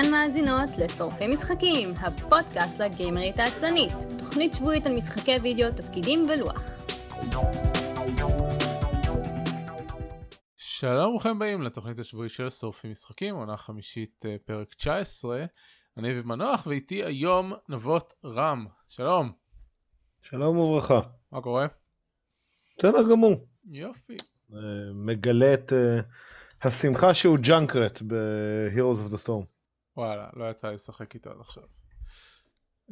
אתן מאזינות לשורפי משחקים, הפודקאסט לגיימרית העצלנית, תוכנית שבועית על משחקי וידאו, תפקידים ולוח. שלום וברוכים הבאים לתוכנית השבועית של שורפי משחקים, עונה חמישית אה, פרק 19. אני אביב מנוח ואיתי היום נבות רם. שלום. שלום וברכה. מה קורה? בסדר גמור. יופי. אה, מגלה את אה, השמחה שהוא Junkrat ב-Heroes of the Storm. וואלה, לא יצא לי לשחק איתו עד עכשיו.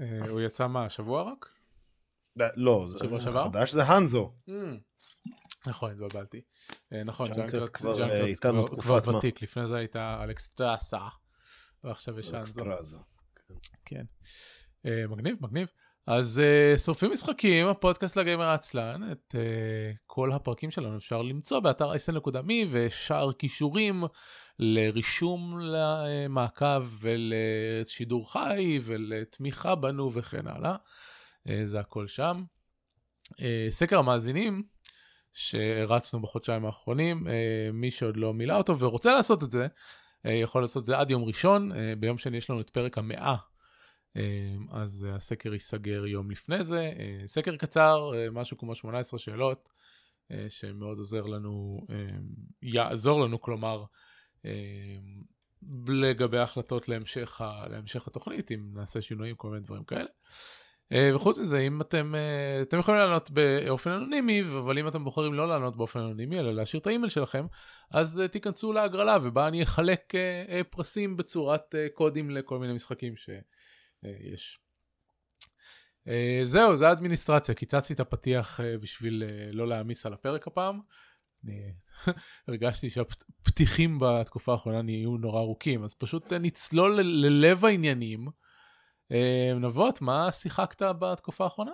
אה, הוא יצא מה, השבוע רק? לא, זה שבוע שעבר? חדש זה הנזו. נכון, התבלבלתי. אה, נכון, Junkrat כבר, אה. ותיק, לפני זה הייתה אלכסטרזה, ועכשיו יש. אלכסטרזה. כן. אה, מגניב, מגניב. אז אה, שורפים משחקים, הפודקאסט לגיימר העצלן, את אה, כל הפרקים שלנו אפשר למצוא באתר isn.me ושאר כישורים לרישום למעקב ולשידור חי ולתמיכה בנו וכן הלאה. אה, זה הכל שם. אה, סקר המאזינים שהרצנו בחודשיים האחרונים, אה, מי שעוד לא מילא אותו ורוצה לעשות את זה, יכול לעשות את זה עד יום ראשון, ביום שני יש לנו את פרק המאה. אה, אז הסקר ייסגר יום לפני זה, סקר קצר, משהו כמו 18 שאלות, שמאוד עוזר לנו, יעזור לנו כלומר, לגבי החלטות להמשך, ה- להמשך התוכנית, אם נעשה שינויים, כל מיני דברים כאלה. אה, וחוץ מזה, אם אתם, אה, אתם יכולים לענות באופן אנונימי, אבל אם אתם בוחרים לא לענות באופן אנונימי, אלא להשאיר את האימייל שלכם, אז אה, תיכנסו להגרלה ובה אני אחלק פרסים בצורת קודים לכל מיני משחקים שיש. זהו, זה האדמיניסטרציה, קיצצתי את הפתיח בשביל לא להעמיס על הפרק הפעם. הרגשתי שהפתיחים בתקופה האחרונה נהיו נורא ארוכים, אז פשוט אה, נצלול ללב העניינים. אה, נבות, מה שיחקת בתקופה האחרונה?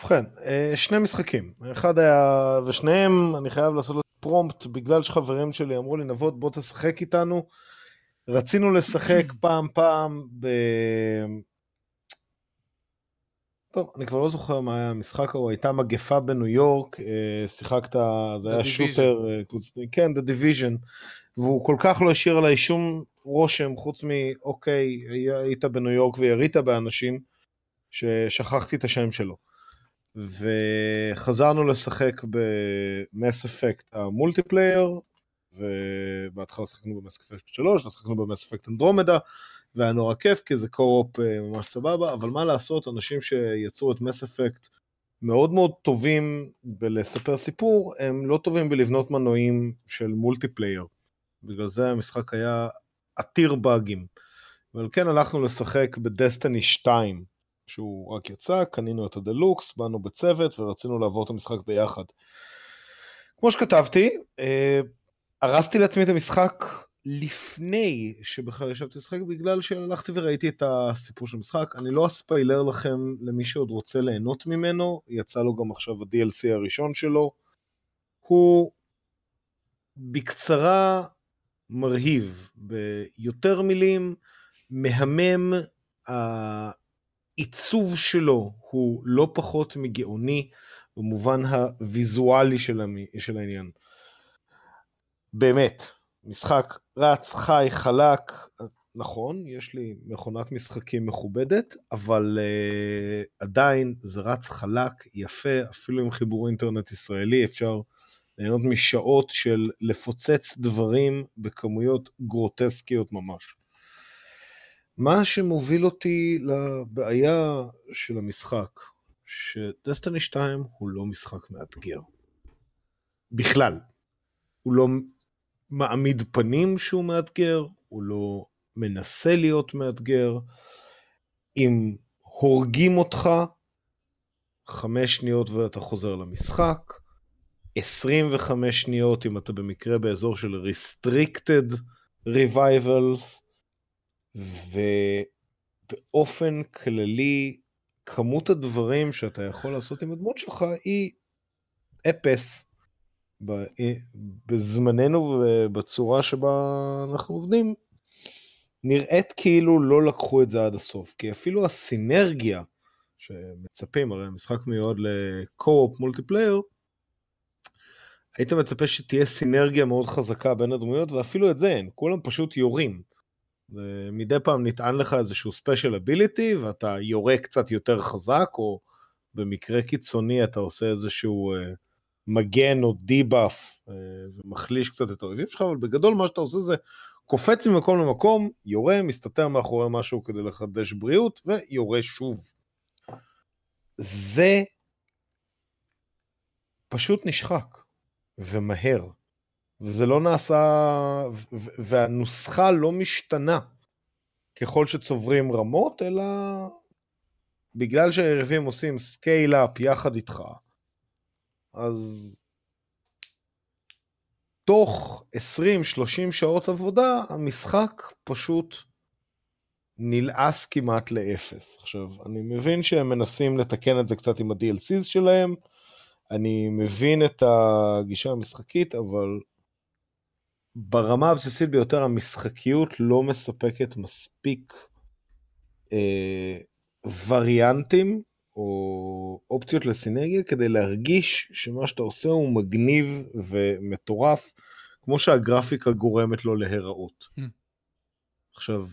ובכן, אה, שני משחקים. אחד היה, ושניהם אני חייב לעשות לו פרומפט בגלל שחברים שלי אמרו לי נבות בוא תשחק איתנו. רצינו לשחק פעם פעם ב... טוב, אני כבר לא זוכר מה היה המשחק ההוא, הייתה מגפה בניו יורק, אה, שיחקת, זה The היה Division. שוטר, אה, כן, The Division, והוא כל כך לא השאיר עליי שום רושם, חוץ מאוקיי, היית בניו יורק וירית באנשים, ששכחתי את השם שלו. וחזרנו לשחק במס אפקט המולטיפלייר, ובהתחלה שחקנו במס אפקט 3, ושחקנו במס אפקט אנדרומדה, והיה נורא כיף, כי זה co-op אה, ממש סבבה, אבל מה לעשות, אנשים שיצרו את מס אפקט מאוד מאוד טובים בלספר סיפור, הם לא טובים בלבנות מנועים של multiplayer. בגלל זה המשחק היה עתיר באגים. ועל כן הלכנו לשחק בדסטיני 2, שהוא רק יצא, קנינו את הדלוקס, באנו בצוות ורצינו לעבור את המשחק ביחד. כמו שכתבתי, אה, הרסתי לעצמי את המשחק לפני שבכלל ישבתי לשחק, בגלל שהלכתי וראיתי את הסיפור של המשחק. אני לא אספיילר לכם למי שעוד רוצה ליהנות ממנו, יצא לו גם עכשיו ה-DLC הראשון שלו. הוא בקצרה מרהיב, ביותר מילים, מהמם, העיצוב שלו הוא לא פחות מגאוני במובן הוויזואלי של, העניין. באמת, משחק רץ, חי, חלק, נכון, יש לי מכונת משחקים מכובדת, אבל uh, עדיין זה רץ חלק, יפה, אפילו עם חיבור אינטרנט ישראלי אפשר ליהנות משעות של לפוצץ דברים בכמויות גרוטסקיות ממש. מה שמוביל אותי לבעיה של המשחק, שדסטיני 2 הוא לא משחק מאתגר. בכלל. הוא לא מעמיד פנים שהוא מאתגר, הוא לא מנסה להיות מאתגר. אם הורגים אותך, חמש שניות ואתה חוזר למשחק, 25 שניות אם אתה במקרה באזור של restricted revivals, ובאופן כללי, כמות הדברים שאתה יכול לעשות עם הדמות שלך היא אפס. בזמננו ובצורה שבה אנחנו עובדים, נראית כאילו לא לקחו את זה עד הסוף, כי אפילו הסינרגיה שמצפים, הרי המשחק מיועד לקו-אופ מולטיפלייר, היית מצפה שתהיה סינרגיה מאוד חזקה בין הדמויות, ואפילו את זה אין, כולם פשוט יורים. מדי פעם נטען לך איזשהו ספיישל אביליטי ואתה יורה קצת יותר חזק, או במקרה קיצוני אתה עושה איזשהו uh, מגן או דיבאף uh, ומחליש קצת את האויבים שלך, אבל בגדול מה שאתה עושה זה קופץ ממקום למקום, יורה, מסתתר מאחורי משהו כדי לחדש בריאות, ויורה שוב. זה פשוט נשחק, ומהר. וזה לא נעשה, והנוסחה לא משתנה ככל שצוברים רמות, אלא בגלל שהיריבים עושים scale-up יחד איתך, אז תוך 20-30 שעות עבודה, המשחק פשוט נלעס כמעט לאפס. עכשיו, אני מבין שהם מנסים לתקן את זה קצת עם ה-DLCs שלהם, אני מבין את הגישה המשחקית, אבל ברמה הבסיסית ביותר המשחקיות לא מספקת מספיק אה, וריאנטים או אופציות לסינרגיה כדי להרגיש שמה שאתה עושה הוא מגניב ומטורף, כמו שהגרפיקה גורמת לו להיראות. Mm. עכשיו,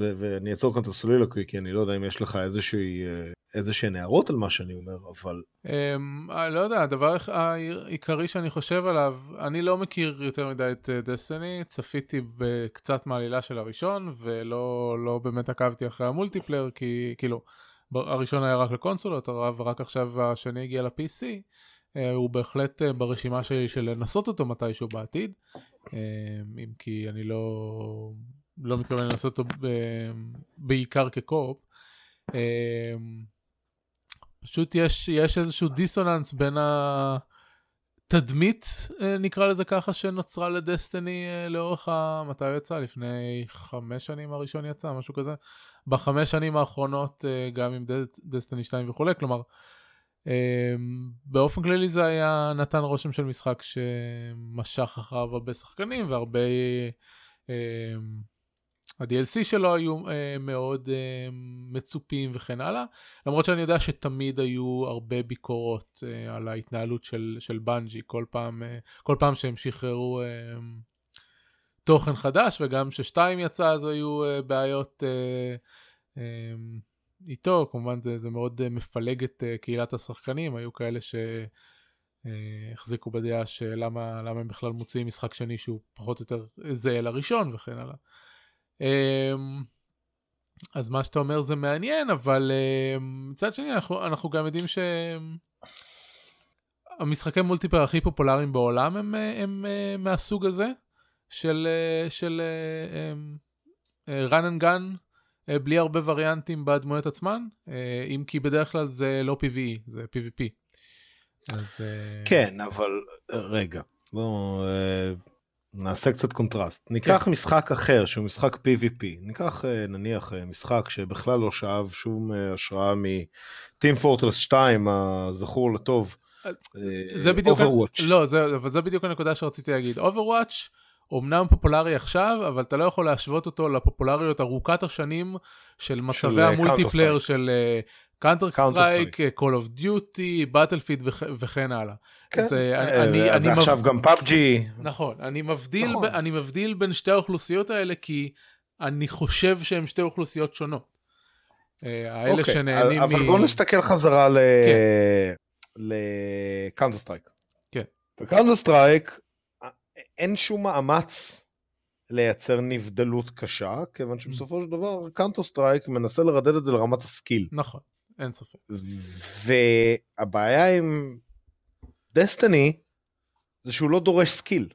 ו- ואני אעצור כאן את הסולילוקוי, כי אני לא יודע אם יש לך איזושהי, אה, איזה שהן הערות על מה שאני אומר, אבל... Um, לא יודע, הדבר העיקרי שאני חושב עליו, אני לא מכיר יותר מדי את דסטיני, צפיתי בקצת מעלילה של הראשון, ולא לא באמת עקבתי אחרי המולטיפלייר, כי כאילו... הראשון היה רק לקונסולות, ורק עכשיו השני הגיע ל-PC, אה, הוא בהחלט אה, ברשימה שלי של לנסות אותו מתישהו בעתיד, אה, אם כי אני לא, לא מתכוון לנסות אותו בעיקר כקופ. פשוט יש, יש איזשהו דיסוננס בין התדמית, נקרא לזה ככה, שנוצרה לדסטיני לאורך ה... מתי הוא יצא? לפני חמש שנים הראשון יצא, משהו כזה. בחמש שנים האחרונות אה, גם עם דסטיני 2 וכולי, כלומר אה, באופן כללי זה היה נתן רושם של משחק שמשך אחריו הרבה שחקנים והרבה אה, ה-DLC שלו היו מאוד מצופים וכן הלאה, למרות שאני יודע שתמיד היו הרבה ביקורות על ההתנהלות של, של בנג'י כל פעם, כל פעם שהם שחררו תוכן חדש וגם ששתיים יצא אז היו uh, בעיות uh, um, איתו, כמובן זה, זה מאוד uh, מפלג את uh, קהילת השחקנים, היו כאלה שהחזיקו uh, בדעה שלמה למה הם בכלל מוציאים משחק שני שהוא פחות או יותר זהה לראשון וכן הלאה. Um, אז מה שאתה אומר זה מעניין, אבל מצד שני אנחנו, אנחנו גם יודעים ש... המשחקי מולטיפר הכי פופולריים בעולם הם, הם, הם מהסוג הזה. של, אה, של uh, uh, run and gun בלי הרבה וריאנטים בדמויות עצמן, אם כי בדרך כלל זה לא PvE, זה PvP. אז. כן, אבל רגע, בואו נעשה קצת קונטרסט. ניקח כן. משחק אחר שהוא משחק PvP, ניקח נניח משחק שבכלל לא שאב שום השראה מ Team Fortress 2 הזכור לטוב. זה בדיוק, Overwatch. לא, זה, אבל זה בדיוק הנקודה שרציתי להגיד. Overwatch אומנם פופולרי עכשיו, אבל אתה לא יכול להשוות אותו לפופולריות ארוכת השנים של מצבי אה, ה multiplayer של Counter-Strike, Call of Duty, Battlefield וכן הלאה. כן, אה, אני, אני ועכשיו מב... גם PUBG. נכון, אני מבדיל, נכון. ב, אני מבדיל בין שתי האוכלוסיות האלה כי אני חושב שהן שתי אוכלוסיות שונות. אה, האלה אוקיי, שנהנים אבל מ... אבל בוא נסתכל חזרה ל... כן. ל Counter-Strike. כן. ב Counter-Strike אין שום מאמץ לייצר נבדלות קשה, כיוון שבסופו של דבר Counter-Strike מנסה לרדד את זה לרמת ה skill. נכון, אין ספק. והבעיה עם דסטיני זה שהוא לא דורש skill.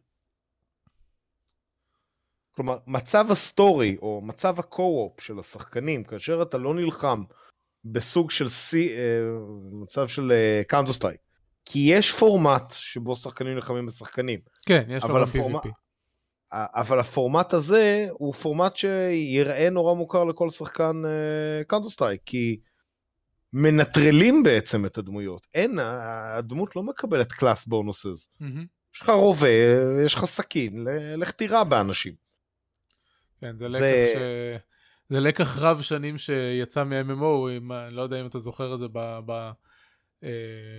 כלומר, מצב ה story או מצב ה co-op של השחקנים, כאשר אתה לא נלחם בסוג של סי, אה, מצב של Counter אה, Strike, כי יש פורמט שבו שחקנים נלחמים בשחקנים. כן, יש לו ב-PvP. אבל הפורמט הזה הוא פורמט שיראה נורא מוכר לכל שחקן Counter אה, Strike, כי מנטרלים בעצם את הדמויות. אין, הדמות לא מקבלת class bonuses. Mm-hmm. יש לך רובה, יש לך סכין, לך תירה באנשים. כן, זה, זה... לקח ש... זה לקח רב שנים שיצא מ-MMO, אני לא יודע אם אתה זוכר את זה ב... ב... אה,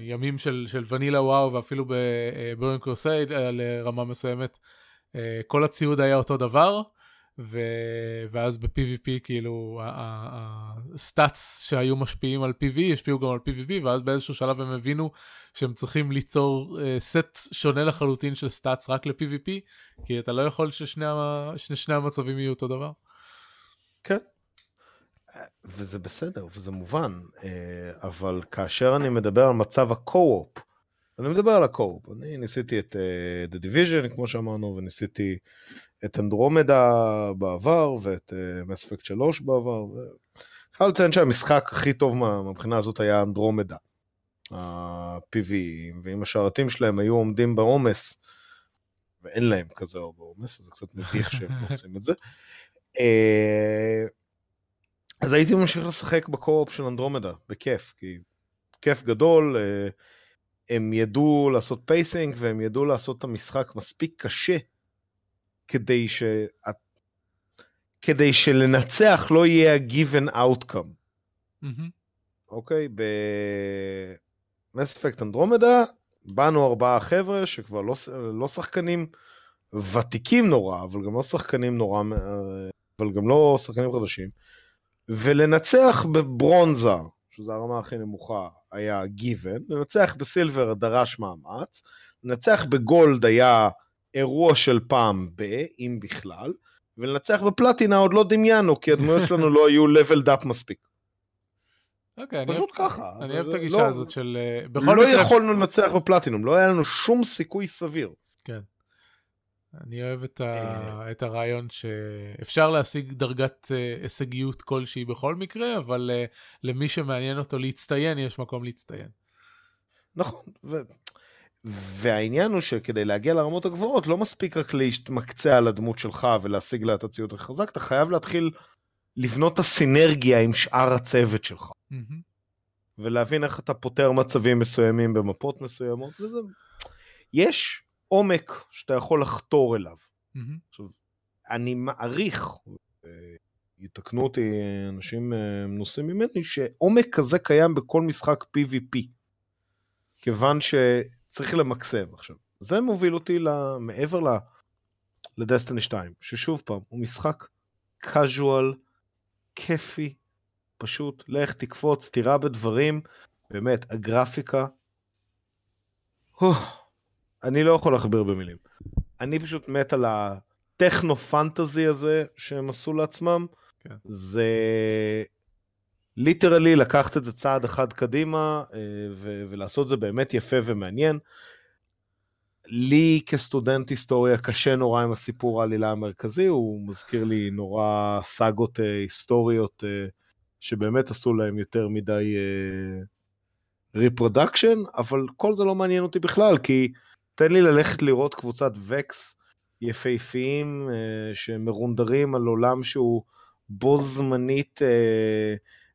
ימים של, של vanilla WoW ואפילו ב Burning Crusade לרמה מסוימת, אה, כל הציוד היה אותו דבר, ו... ואז ב-PvP כאילו ה stats שהיו משפיעים על PvE השפיעו גם על PvP ואז באיזשהו שלב הם הבינו שהם צריכים ליצור סט שונה לחלוטין של stats רק ל-PvP כי אתה לא יכול ששני ששני המצבים יהיו אותו דבר. כן. וזה בסדר וזה מובן אה, אבל כאשר אני מדבר על מצב ה co-op אני מדבר על ה co-op אני ניסיתי את אה, The Division כמו שאמרנו וניסיתי את אנדרומדה בעבר ואת Mass Effect 3 בעבר. אני חייב לציין שהמשחק הכי טוב מהבחינה הזאת היה אנדרומדה. ה-PvE, ואם השרתים שלהם היו עומדים בעומס, ואין להם כזה הרבה עומס, זה קצת מביך שהם עושים את זה. אה, אז הייתי ממשיך לשחק ב co-op של אנדרומדה, בכיף, כי כיף גדול, אה, הם ידעו לעשות pacing והם ידעו לעשות את המשחק מספיק קשה כדי ש... כדי שלנצח לא יהיה ה-given outcome. אוקיי? במס אפקט אנדרומדה באנו ארבעה חבר'ה שכבר לא, לא שחקנים ותיקים נורא, אבל גם לא שחקנים נורא, אבל גם לא שחקנים חדשים, ולנצח בברונזה, שזו הרמה הכי נמוכה, היה given, לנצח בסילבר דרש מאמץ, לנצח בגולד היה אירוע של פעם ב, אם בכלל, ולנצח בפלטינה עוד לא דמיינו, כי הדמויות שלנו לא היו leveled up מספיק. אוקיי, פשוט ככה. אני אוהב את הגישה לא- הזאת של... אה, בכל לא יכולנו לנצח בפלטינום, לא היה לנו שום סיכוי סביר. כן. אני אוהב את, ה... אה. את הרעיון שאפשר להשיג דרגת uh, הישגיות כלשהי בכל מקרה, אבל uh, למי שמעניין אותו להצטיין, יש מקום להצטיין. נכון, ו... והעניין הוא שכדי להגיע לרמות הגבוהות לא מספיק רק להתמקצע על הדמות שלך ולהשיג לה את הציוד הכי חזק, אתה חייב להתחיל לבנות את הסינרגיה עם שאר הצוות שלך. Mm-hmm. ולהבין איך אתה פותר מצבים מסוימים במפות מסוימות, וזה... יש עומק שאתה יכול לחתור אליו. Mm-hmm. עכשיו, אני מעריך, יתקנו אותי אנשים אה, מנוסים ממני, שעומק כזה קיים בכל משחק PvP. כיוון ש... צריך למקסם. עכשיו, זה מוביל אותי מעבר ל... לדסטיני 2, ששוב פעם, הוא משחק casual, כיפי, פשוט לך תקפוץ, תירה בדברים, באמת, הגרפיקה, אני לא יכול להכביר במילים. אני פשוט מת על הטכנו פנטזי הזה שהם עשו לעצמם. כן. זה ליטרלי לקחת את זה צעד אחד קדימה אה, ו- ולעשות זה באמת יפה ומעניין. לי כסטודנט היסטוריה קשה נורא עם הסיפור העלילה המרכזי, הוא מזכיר לי נורא סאגות אה, היסטוריות אה, שבאמת עשו להם יותר מדי reproduction, אבל כל זה לא מעניין אותי בכלל, כי תן לי ללכת לראות קבוצת Vex יפהפיים שמרונדרים על עולם שהוא בו זמנית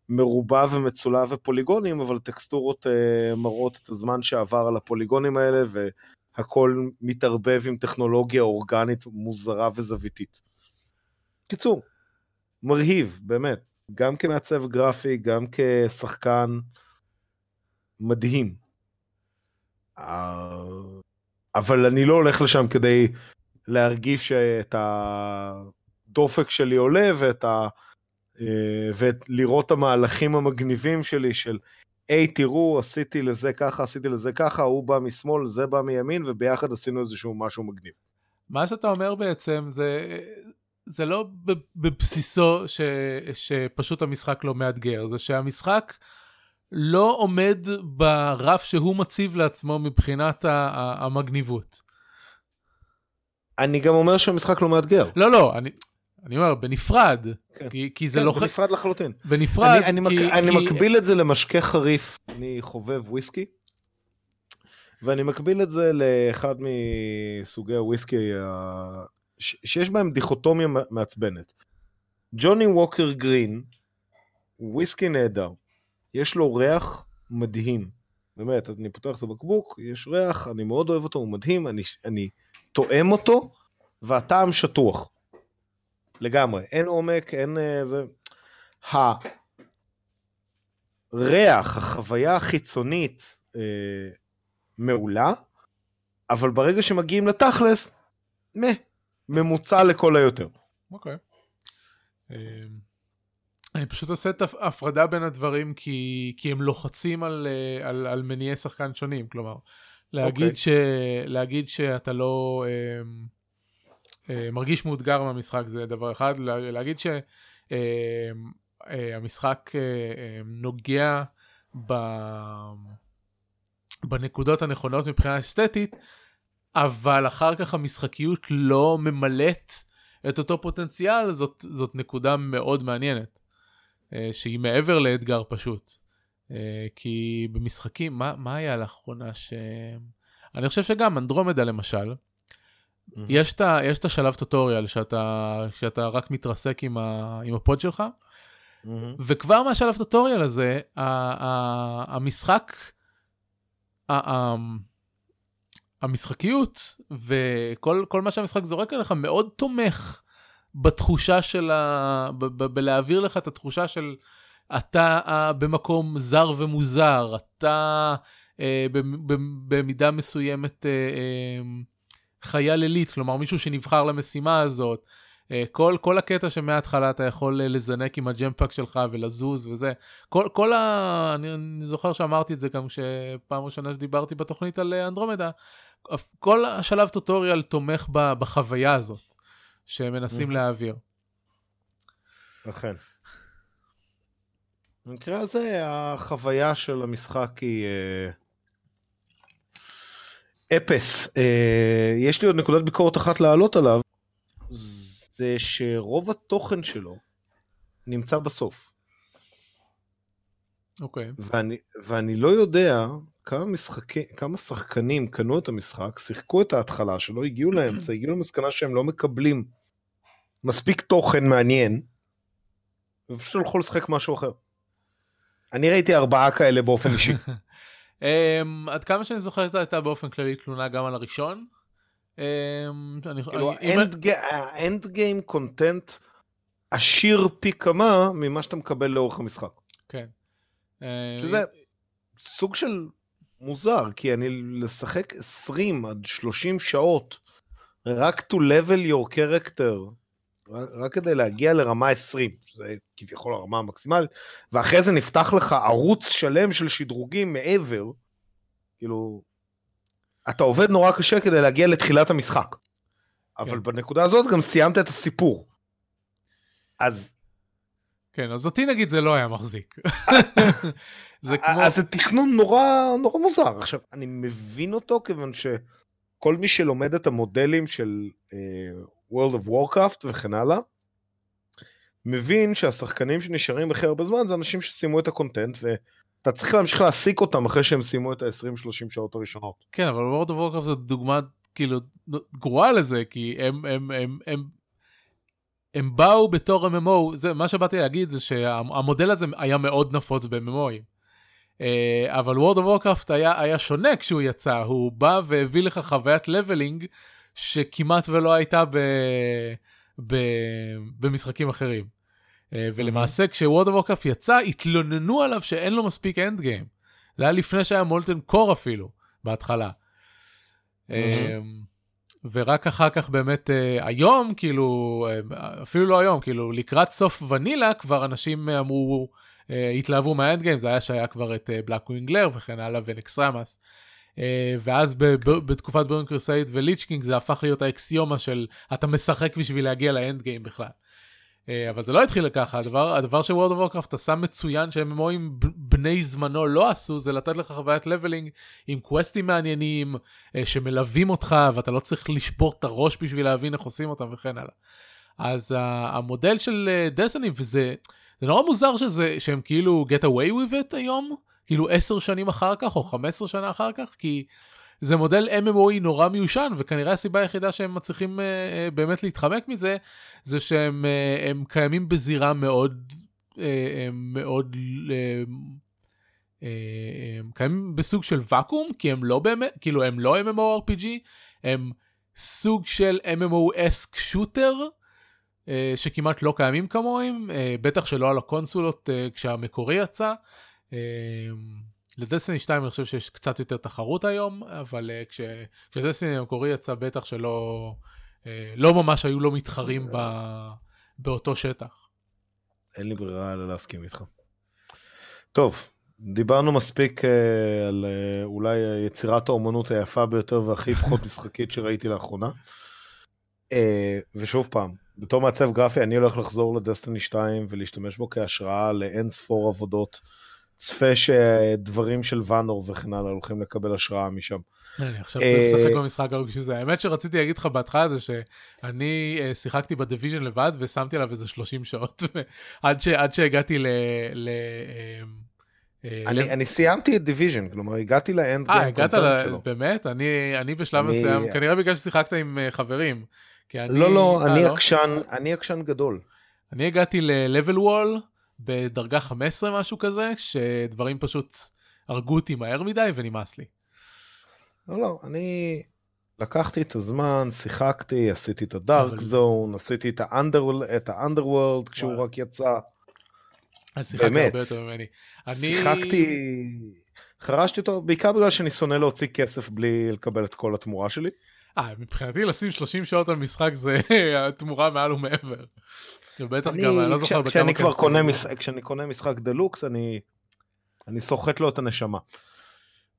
מרובע ומצולע ופוליגונים, אבל טקסטורות uh, מראות את הזמן שעבר על הפוליגונים האלה, והכל מתערבב עם טכנולוגיה אורגנית מוזרה וזוויתית. קיצור, מרהיב, באמת. גם כמעצב גרפי, גם כשחקן, מדהים. אבל אני לא הולך לשם כדי להרגיש את הדופק שלי עולה ואת ה... אה, ולראות את המהלכים המגניבים שלי של, היי תראו עשיתי לזה ככה עשיתי לזה ככה הוא בא משמאל זה בא מימין וביחד עשינו איזשהו משהו מגניב. מה שאתה אומר בעצם זה זה לא בבסיסו ש, שפשוט המשחק לא מאתגר זה שהמשחק לא עומד ברף שהוא מציב לעצמו מבחינת המגניבות. אני גם אומר שהמשחק לא מאתגר. לא לא אני אני אומר בנפרד, כן. כי, כי זה כן, לא... כן, בנפרד לחלוטין. בנפרד, אני, אני, כי, מק... כי... אני מקביל את זה למשקה חריף, אני חובב וויסקי, ואני מקביל את זה לאחד מסוגי הוויסקי ה... ש... שיש בהם דיכוטומיה מעצבנת. ג'וני ווקר גרין, וויסקי נהדר, יש לו ריח מדהים. באמת, אני פותח את הבקבוק, יש ריח, אני מאוד אוהב אותו, הוא מדהים, אני, אני תואם אותו, והטעם שטוח. לגמרי, אין עומק, אין... אה, זה... הריח, החוויה החיצונית אה, מעולה, אבל ברגע שמגיעים לתכלס, מה, ממוצע לכל היותר. אוקיי. Okay. אמ, אני פשוט עושה את ההפרדה בין הדברים כי, כי הם לוחצים על, אה, על, על מניעי שחקן שונים, כלומר, להגיד, okay. אוקיי. ש, להגיד שאתה לא אה, אה, מרגיש מאותגר מהמשחק זה דבר אחד, לה, להגיד שהמשחק אה, אה, אה, נוגע ב, בנקודות הנכונות מבחינה אסתטית, אבל אחר כך המשחקיות לא ממלאת את אותו פוטנציאל, זאת, זאת נקודה מאוד מעניינת. אה, שהיא מעבר לאתגר פשוט. אה, כי במשחקים, מה, מה היה לאחרונה ש... אני חושב שגם אנדרומדה למשל, mm-hmm. יש, את, יש את השלב טוטוריאל שאתה, שאתה רק מתרסק עם, ה, עם הפוד שלך, mm-hmm. וכבר מהשלב טוטוריאל הזה, ה, ה, המשחק, ה, ה, המשחקיות וכל מה שהמשחק זורק עליך מאוד תומך בתחושה של ה... בלהעביר לך את התחושה של אתה uh, במקום זר ומוזר, אתה uh, במידה מסוימת uh, uh, חייל עילית, כלומר מישהו שנבחר למשימה הזאת. כל, כל הקטע שמההתחלה אתה יכול לזנק עם הג'מפאק שלך ולזוז וזה. כל, כל ה... אני, אני זוכר שאמרתי את זה גם כשפעם ראשונה שדיברתי בתוכנית על אנדרומדה. כל השלב טוטוריאל תומך בחוויה הזאת. שהם מנסים להעביר. אכן. במקרה הזה החוויה של המשחק היא אה, אפס. אה, יש לי עוד נקודת ביקורת אחת להעלות עליו, זה שרוב התוכן שלו נמצא בסוף. אוקיי. Okay. ואני, ואני לא יודע כמה, משחקי, כמה שחקנים קנו את המשחק, שיחקו את ההתחלה שלו, הגיעו לאמצע, הגיעו למסקנה שהם לא מקבלים מספיק תוכן מעניין, ופשוט הלכו לשחק משהו אחר. אני ראיתי ארבעה כאלה באופן אישי. um, עד כמה שאני זוכר הייתה באופן כללי תלונה גם על הראשון. האנד גיים קונטנט עשיר פי כמה ממה שאתה מקבל לאורך המשחק. כן. שזה סוג של מוזר, כי אני לשחק 20 עד 30 שעות רק to level your character רק כדי להגיע לרמה 20, שזה כביכול הרמה המקסימלית, ואחרי זה נפתח לך ערוץ שלם של שדרוגים מעבר, כאילו, אתה עובד נורא קשה כדי להגיע לתחילת המשחק. אבל כן. בנקודה הזאת גם סיימת את הסיפור. אז... כן, אז אותי נגיד זה לא היה מחזיק. זה כמו... אז זה תכנון נורא, נורא מוזר. עכשיו, אני מבין אותו כיוון שכל מי שלומד את המודלים של אה, World of Warcraft וכן הלאה, מבין שהשחקנים שנשארים הכי הרבה זמן זה אנשים שסיימו את הקונטנט ואתה צריך להמשיך להעסיק אותם אחרי שהם סיימו את ה-20-30 שעות הראשונות. כן, אבל World of Warcraft זו דוגמה כאילו גרועה לזה, כי הם, הם, הם, הם, הם באו בתור MMO, זה מה שבאתי להגיד זה שהמודל הזה היה מאוד נפוץ ב-MMOים. אה, אבל World of Warcraft היה, היה שונה כשהוא יצא, הוא בא והביא לך חוויית לבלינג שכמעט ולא הייתה ב... ב... במשחקים אחרים. אה, ולמעשה כש World of Warcraft יצא, התלוננו עליו שאין לו מספיק endgame. זה היה לפני שהיה Molten Core אפילו, בהתחלה. אה, ורק אחר כך באמת אה, היום, כאילו, אפילו לא היום, כאילו לקראת סוף ונילה כבר אנשים אמרו, התלהבו מה endgame, זה היה שהיה כבר את Blackwing Lair וכן הלאה ו Naxxramas. אה, ואז בתקופת Burning Crusade ו Lich King זה הפך להיות האקסיומה של אתה משחק בשביל להגיע ל endgame בכלל. אה, אבל זה לא התחיל ככה, הדבר, הדבר ש World of Warcraft עשה מצוין שה MMO ים בני זמנו לא עשו, זה לתת לך חוויית leveling עם quest ים מעניינים אה, שמלווים אותך ואתה לא צריך לשבור את הראש בשביל להבין איך עושים אותם וכן הלאה. אז המודל של Destiny וזה זה נורא מוזר שזה שהם כאילו get away with it היום. כאילו עשר שנים אחר כך או חמש עשרה שנה אחר כך כי זה מודל MMOE נורא מיושן וכנראה הסיבה היחידה שהם מצליחים uh, באמת להתחמק מזה זה שהם uh, קיימים בזירה מאוד uh, מאוד uh, uh, קיימים בסוג של ואקום כי הם לא באמת כאילו הם לא MMORPG הם סוג של MMO-esque שוטר. שכמעט לא קיימים כמוהם, בטח שלא על הקונסולות כשהמקורי יצא. אמ, לדסטיני 2 אני חושב שיש קצת יותר תחרות היום, אבל אה, כש, כשדסטיני המקורי יצא בטח שלא אה, לא ממש היו לו מתחרים ב, באותו שטח. אין לי ברירה אלא להסכים איתך. טוב, דיברנו מספיק אה, על אה, אולי יצירת האומנות היפה ביותר והכי פחות משחקית שראיתי לאחרונה. אה, ושוב פעם, בתור מעצב גרפי אני הולך לחזור ל Destiny 2 ולהשתמש בו כהשראה לאין ספור עבודות. צפה שדברים של ואנור וכן הלאה הולכים לקבל השראה משם. אני עכשיו צריך לשחק במשחק ההוא בשביל זה. האמת שרציתי להגיד לך בהתחלה זה שאני אה, שיחקתי ב Division לבד ושמתי עליו איזה 30 שעות עד שהגעתי ל... אה, אני, אני סיימתי את Division, כלומר הגעתי ל end אה, הגעת ל... באמת? אני, אני בשלב אני... מסוים, כנראה בגלל ששיחקת עם חברים. אני... לא, לא, אני לא? עקשן, אני עקשן גדול. אני הגעתי ל-level wall בדרגה 15 משהו כזה, שדברים פשוט הרגו אותי מהר מדי ונמאס לי. לא, לא, אני לקחתי את הזמן, שיחקתי, עשיתי את ה Dark Zone, עשיתי את ה Underworld כשהוא רק יצא. אז שיחקתי הרבה יותר ממני. אני... שיחקתי, חרשתי אותו בעיקר בגלל שאני שונא להוציא כסף בלי לקבל את כל התמורה שלי. אה, מבחינתי לשים 30 שעות על משחק זה התמורה מעל ומעבר. בטח גם, אני לא זוכר בכמה... כשאני כבר קונה, משחק, כשאני קונה משחק דלוקס, אני, אני סוחט לו את הנשמה.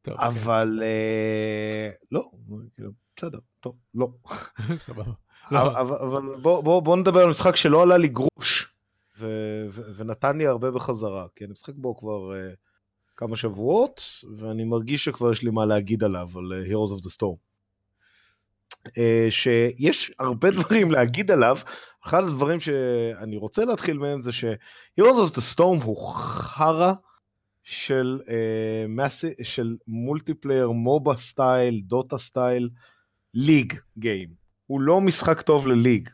טוב, אוקיי. אבל אה, לא, כאילו, בסדר, טוב, לא. סבבה. לא. אבל, אבל בוא, בוא, בוא נדבר על משחק שלא עלה לי גרוש, ונתן לי הרבה בחזרה, כי אני משחק בו כבר אה, כמה שבועות, ואני מרגיש שכבר יש לי מה להגיד עליו, על אה, Heroes of the Storm. אה, שיש הרבה דברים להגיד עליו. אחד הדברים שאני רוצה להתחיל מהם זה ש-Heroes of the Storm הוא חרא של, אה, של multiplayer, MOBA style, Dota style, league game. הוא לא משחק טוב ל league.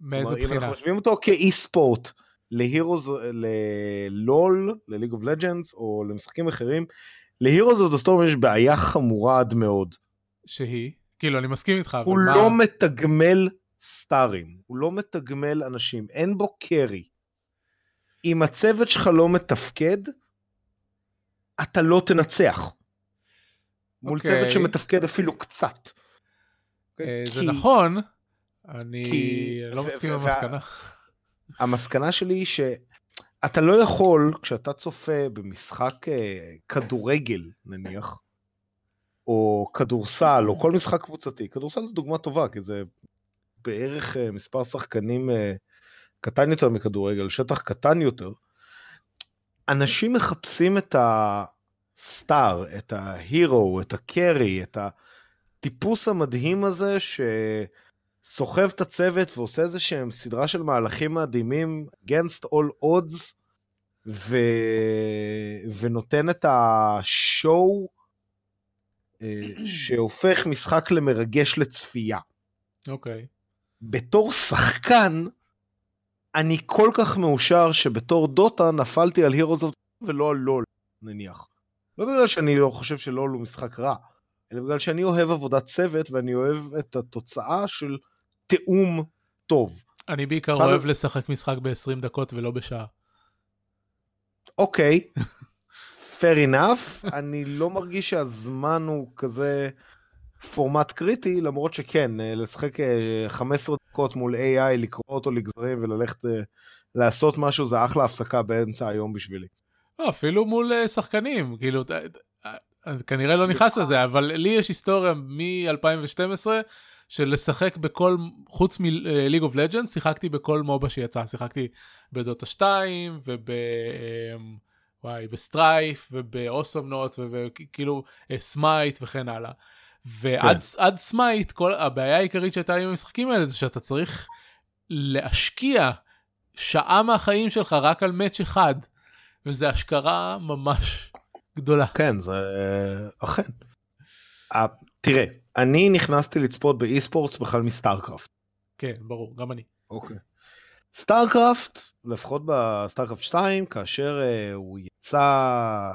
מאיזה בחינה? אם אנחנו משווים אותו כ e-sport ל Heroes, ל LoL, ל League of Legends או למשחקים אחרים, ל Heroes of the Storm יש בעיה חמורה עד מאוד. שהיא? כאילו, אני מסכים איתך, הוא מה... לא מתגמל star ים, הוא לא מתגמל אנשים, אין בו carry. אם הצוות שלך לא מתפקד, אתה לא תנצח. Okay. מול צוות אוקיי. שמתפקד אפילו קצת. Okay? אה, זה כי... נכון, אני כי... לא מסכים עם המסקנה. המסקנה שלי היא שאתה לא יכול, כשאתה צופה במשחק אה, כדורגל נניח, או כדורסל, או כל משחק קבוצתי. כדורסל זו דוגמה טובה, כי זה בערך uh, מספר שחקנים uh, קטן יותר מכדורגל, שטח קטן יותר. אנשים מחפשים את הסטאר, את ההירו, את הקרי, את הטיפוס המדהים הזה שסוחב את הצוות ועושה איזה שהם סדרה של מהלכים מדהימים, against all odds, ו... ונותן את השואו אה, שהופך משחק למרגש לצפייה. אוקיי. Okay. בתור שחקן, אני כל כך מאושר שבתור דוטה נפלתי על הירוס אוף ולא על לול, נניח. לא בגלל שאני לא חושב שלול הוא משחק רע, אלא בגלל שאני אוהב עבודת צוות ואני אוהב את התוצאה של תיאום טוב. אני בעיקר אוהב לשחק משחק ב-20 דקות ולא בשעה. אוקיי. Okay. fair enough, אני לא מרגיש שהזמן הוא כזה פורמט קריטי, למרות שכן, אה, לשחק 15 אה, דקות מול AI, לקרוא אותו לגזרים וללכת אה, לעשות משהו, זה אחלה הפסקה באמצע היום בשבילי. לא, אפילו מול שחקנים, כאילו, כנראה לא נכנס לזה, אבל לי יש היסטוריה מ-2012 של לשחק בכל, חוץ מ League of Legend, שיחקתי בכל MOBA שיצא, שיחקתי בדוטה 2 וב... וואי, ב Strife וב Awesomenauts וכאילו Smite וכן הלאה. ועד כן. Smite, כל הבעיה העיקרית שהייתה עם המשחקים האלה זה שאתה צריך להשקיע שעה מהחיים שלך רק על match אחד, וזה השקעה ממש גדולה. כן, זה אכן. אה, תראה, אני נכנסתי לצפות ב e-sports בכלל מ StarCraft. כן, ברור, גם אני. אוקיי. StarCraft, לפחות ב StarCraft 2, כאשר אה, הוא יצא,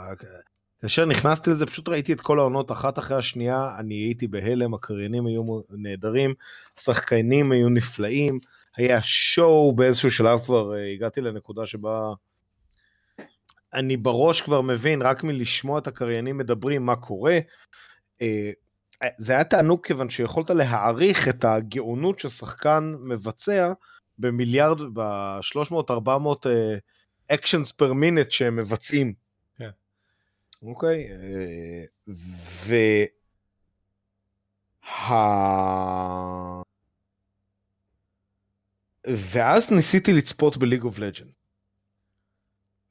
כאשר נכנסתי לזה, פשוט ראיתי את כל העונות אחת אחרי השנייה, אני הייתי בהלם, הקריינים היו נהדרים, השחקנים היו נפלאים, היה שואו באיזשהו שלב כבר, uh, הגעתי לנקודה שבה אני בראש כבר מבין, רק מלשמוע את הקריינים מדברים מה קורה. Uh, זה היה תענוג כיוון שיכולת להעריך את הגאונות ששחקן מבצע, במיליארד, ב-300-400 אקשנס פר מינט שהם מבצעים. אוקיי? אה, ו... ה... ואז ניסיתי לצפות ב League of Legend.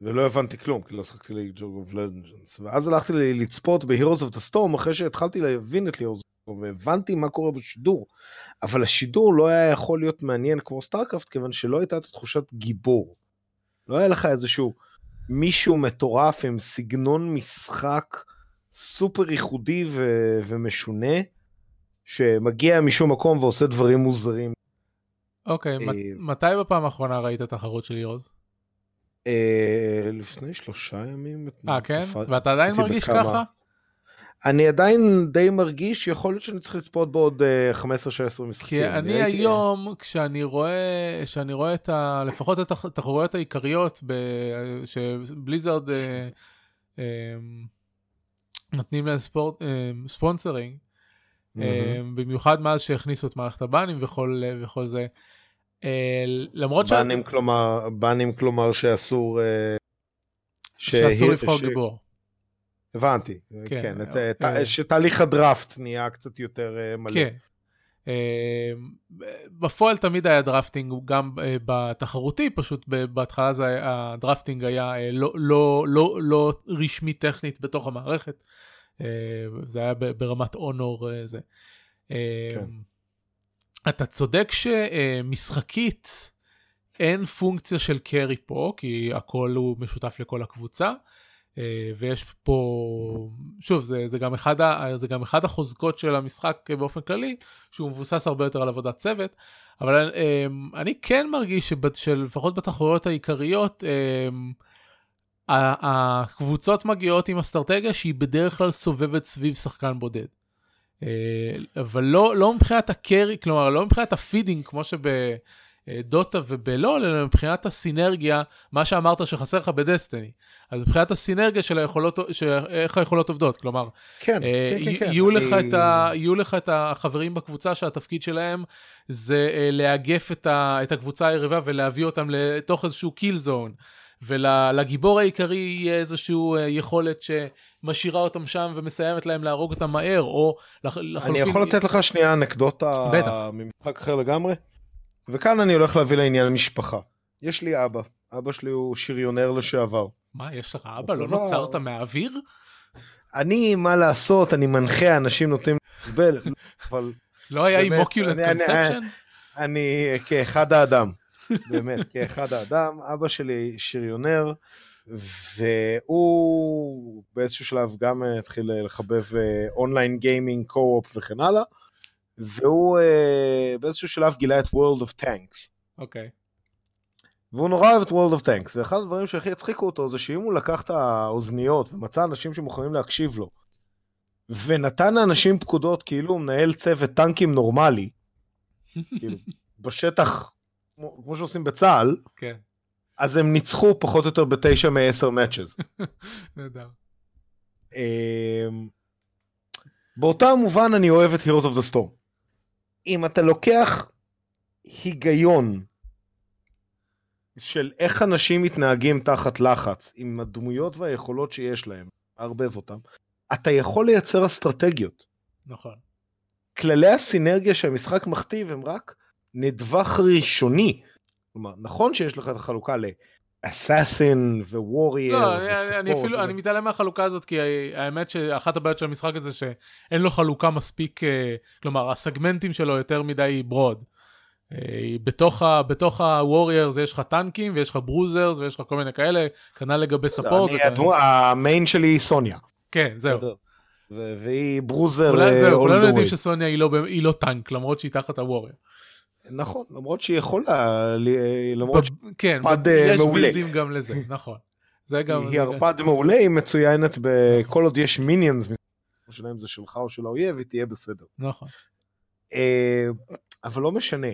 ולא הבנתי כלום, כי לא שחקתי League of Legends. ואז הלכתי לצפות ב-Heroes of the Storm אחרי שהתחלתי להבין את Heroes of the והבנתי מה קורה בשידור. אבל השידור לא היה יכול להיות מעניין כמו StarCraft, כיוון שלא הייתה את תחושת גיבור. לא היה לך איזשהו מישהו מטורף עם סגנון משחק סופר ייחודי ו- ומשונה, שמגיע משום מקום ועושה דברים מוזרים. אוקיי, אה, מת- מתי בפעם האחרונה ראית תחרות של הירוז? אה, לפני שלושה ימים. אה, כן? ואתה עדיין מרגיש בכמה. ככה? אני עדיין די מרגיש, יכול להיות שאני צריך לצפות בעוד אה, 15-16 משחקים. כי אני הייתי- היום, כשאני רואה, כשאני רואה את ה... לפחות את התחרויות העיקריות ב... ש Blizzard אה, אה, נותנים להם ספורט, אה, sponsoring, אה, מהמם. במיוחד מאז שהכניסו את מערכת ה ban ים וכל, וכל זה. אה, למרות ש... ban ים כלומר, ban ים כלומר שאסור... אה, ש- שאסור לבחור ש- גיבור. הבנתי, כן, כן, את- אה, את- אה. שתהליך הדראפט נהיה קצת יותר אה, מלא. כן. אה, בפועל תמיד היה drafting גם אה, בתחרותי פשוט בהתחלה זה היה, ה drafting היה אה, לא, לא, לא, לא רשמי טכנית בתוך המערכת אה, זה היה ברמת אונור אה, זה. אה, כן. אתה צודק שמשחקית אין פונקציה של קרי פה כי הכל הוא משותף לכל הקבוצה. אה, ויש פה, שוב, זה, זה, גם אחד, ה- זה גם אחד החוזקות של המשחק באופן כללי, שהוא מבוסס הרבה יותר על עבודת צוות, אבל אה, אני כן מרגיש שלפחות בתחרויות העיקריות, אה, הקבוצות מגיעות עם אסטרטגיה שהיא בדרך כלל סובבת סביב שחקן בודד. אבל לא, לא מבחינת ה carry, כלומר לא מבחינת ה feeding כמו שבדוטה ובלול, אלא מבחינת הסינרגיה, מה שאמרת שחסר לך ב Destiny. אז מבחינת הסינרגיה של היכולות, של איך היכולות עובדות, כלומר, כן, אה, כן, כן, כן. יהיו, לך אני- את ה, יהיו לך את החברים בקבוצה שהתפקיד שלהם זה אה, לאגף את, ה, את הקבוצה היריבה ולהביא אותם לתוך איזשהו kill zone. ולגיבור העיקרי יהיה איזושהי אה, יכולת שמשאירה אותם שם ומסיימת להם להרוג אותם מהר, או לח, אני לחלופין... יכול לתת לך שנייה אנקדוטה בטח. ממשחק אחר לגמרי? וכאן אני הולך להביא לעניין משפחה. יש לי אבא, אבא שלי הוא שריונר לשעבר. מה, יש לך אבא? לא נוצרת מהאוויר? אני, מה לעשות, אני מנחה, אנשים נוטים לסבל, אבל לא היה אני- אני- קונספשן? אני כאחד האדם, באמת, כאחד האדם, אבא שלי שריונר, והוא באיזשהו שלב גם התחיל לחבב אונליין גיימינג, קו-אופ וכן הלאה, והוא אה, באיזשהו שלב גילה את World of Tanks. אוקיי. והוא נורא אוהב את World of Tanks, ואחד הדברים שהכי הצחיקו אותו זה שאם הוא לקח את האוזניות ומצא אנשים שמוכנים להקשיב לו, ונתן לאנשים פקודות כאילו הוא מנהל צוות טנקים נורמלי, כאילו, בשטח, כמו, כמו שעושים בצה"ל, כן, אז הם ניצחו פחות או יותר בתשע מעשר מאצ'ז. נהדר. אמ, באותה מובן אני אוהב את Heroes of the Storm. אם אתה לוקח היגיון של איך אנשים מתנהגים תחת לחץ עם הדמויות והיכולות שיש להם, ערבב אותם, אתה יכול לייצר אסטרטגיות. נכון. כללי הסינרגיה שהמשחק מכתיב הם רק נדבך ראשוני. כלומר, נכון שיש לך את החלוקה לאסאסין וורייר לא, אני, אני אפילו, אני מתעלם מהחלוקה הזאת, כי האמת שאחת הבעיות של המשחק הזה שאין לו חלוקה מספיק, אה, כלומר הסגמנטים שלו יותר מדי ברוד. אה, בתוך, ה, בתוך ה-Warriors יש לך טנקים ויש לך ברוזרס ויש לך כל מיני כאלה, כנ"ל לגבי ספורט. אני, הדמו, המיין שלי היא סוניה. כן, זהו. והיא ברוזר אולי, אה, זהו, all כולנו the יודעים. שסוניה היא לא, היא לא טנק, למרות שהיא תחת הוורייר. נכון, למרות שהיא יכולה, למרות כן, ב- אה, יש מעולה. בילדים גם לזה, נכון. זה גם... שהיא זה- ערפד מעולה, היא מצוינת בכל עוד יש מיניאנס, השאלה אם זה שלך או של האויב, היא תהיה בסדר. נכון. אה, אבל לא משנה,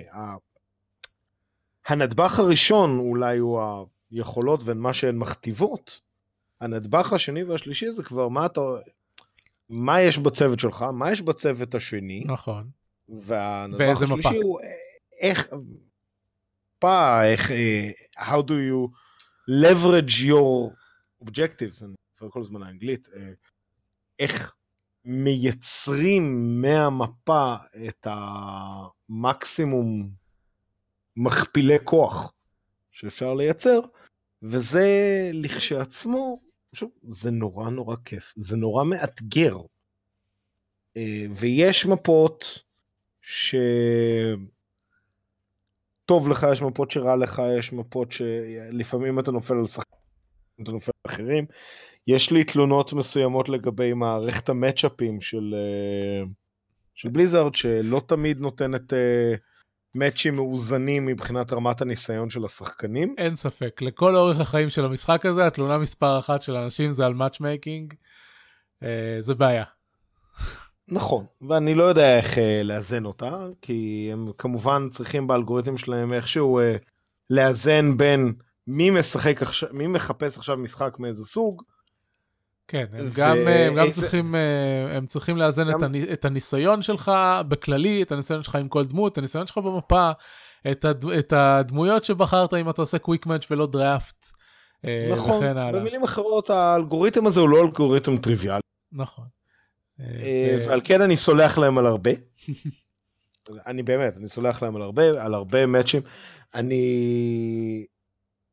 הנדבך הראשון אולי הוא היכולות ומה שהן מכתיבות. הנדבך השני והשלישי זה כבר מה אתה... מה יש בצוות שלך, מה יש בצוות השני, נכון. והנדבך השלישי מפה. הוא איך... המפה, איך, אה, how do you leverage your objectives, אני מדבר כל הזמן האנגלית, אה, איך מייצרים מהמפה את המקסימום מכפילי כוח שאפשר לייצר, וזה לכשעצמו, שוב, זה נורא נורא כיף, זה נורא מאתגר. אה, ויש מפות ש... טוב לך, יש מפות שרע לך, יש מפות שלפעמים אתה נופל על שחקנים, אתה נופל על אחרים. יש לי תלונות מסוימות לגבי מערכת המצ'אפים של, אה, של Blizzard, שלא תמיד נותנת מאצ'ים מאוזנים מבחינת רמת הניסיון של השחקנים. אין ספק, לכל אורך החיים של המשחק הזה, התלונה מספר אחת של אנשים זה על matchmaking, אה, זה בעיה. נכון, ואני לא יודע איך אה, לאזן אותה, כי הם כמובן צריכים באלגוריתם שלהם איכשהו אה, לאזן בין מי משחק עכשיו, מי מחפש עכשיו משחק מאיזה סוג. כן, הם ו... גם, אה, הם גם צריכים, אה, הם צריכים לאזן גם... את הניסיון שלך בכללי, את הניסיון שלך עם כל דמות, את הניסיון שלך במפה, את, הד... את הדמויות שבחרת אם אתה עושה קוויק מאץ' ולא דראפט. אה, נכון, במילים אחרות האלגוריתם הזה הוא לא אלגוריתם טריוויאלי. נכון. ועל כן אני סולח להם על הרבה. אני באמת, אני סולח להם על הרבה, על הרבה מאצ'ים. אני...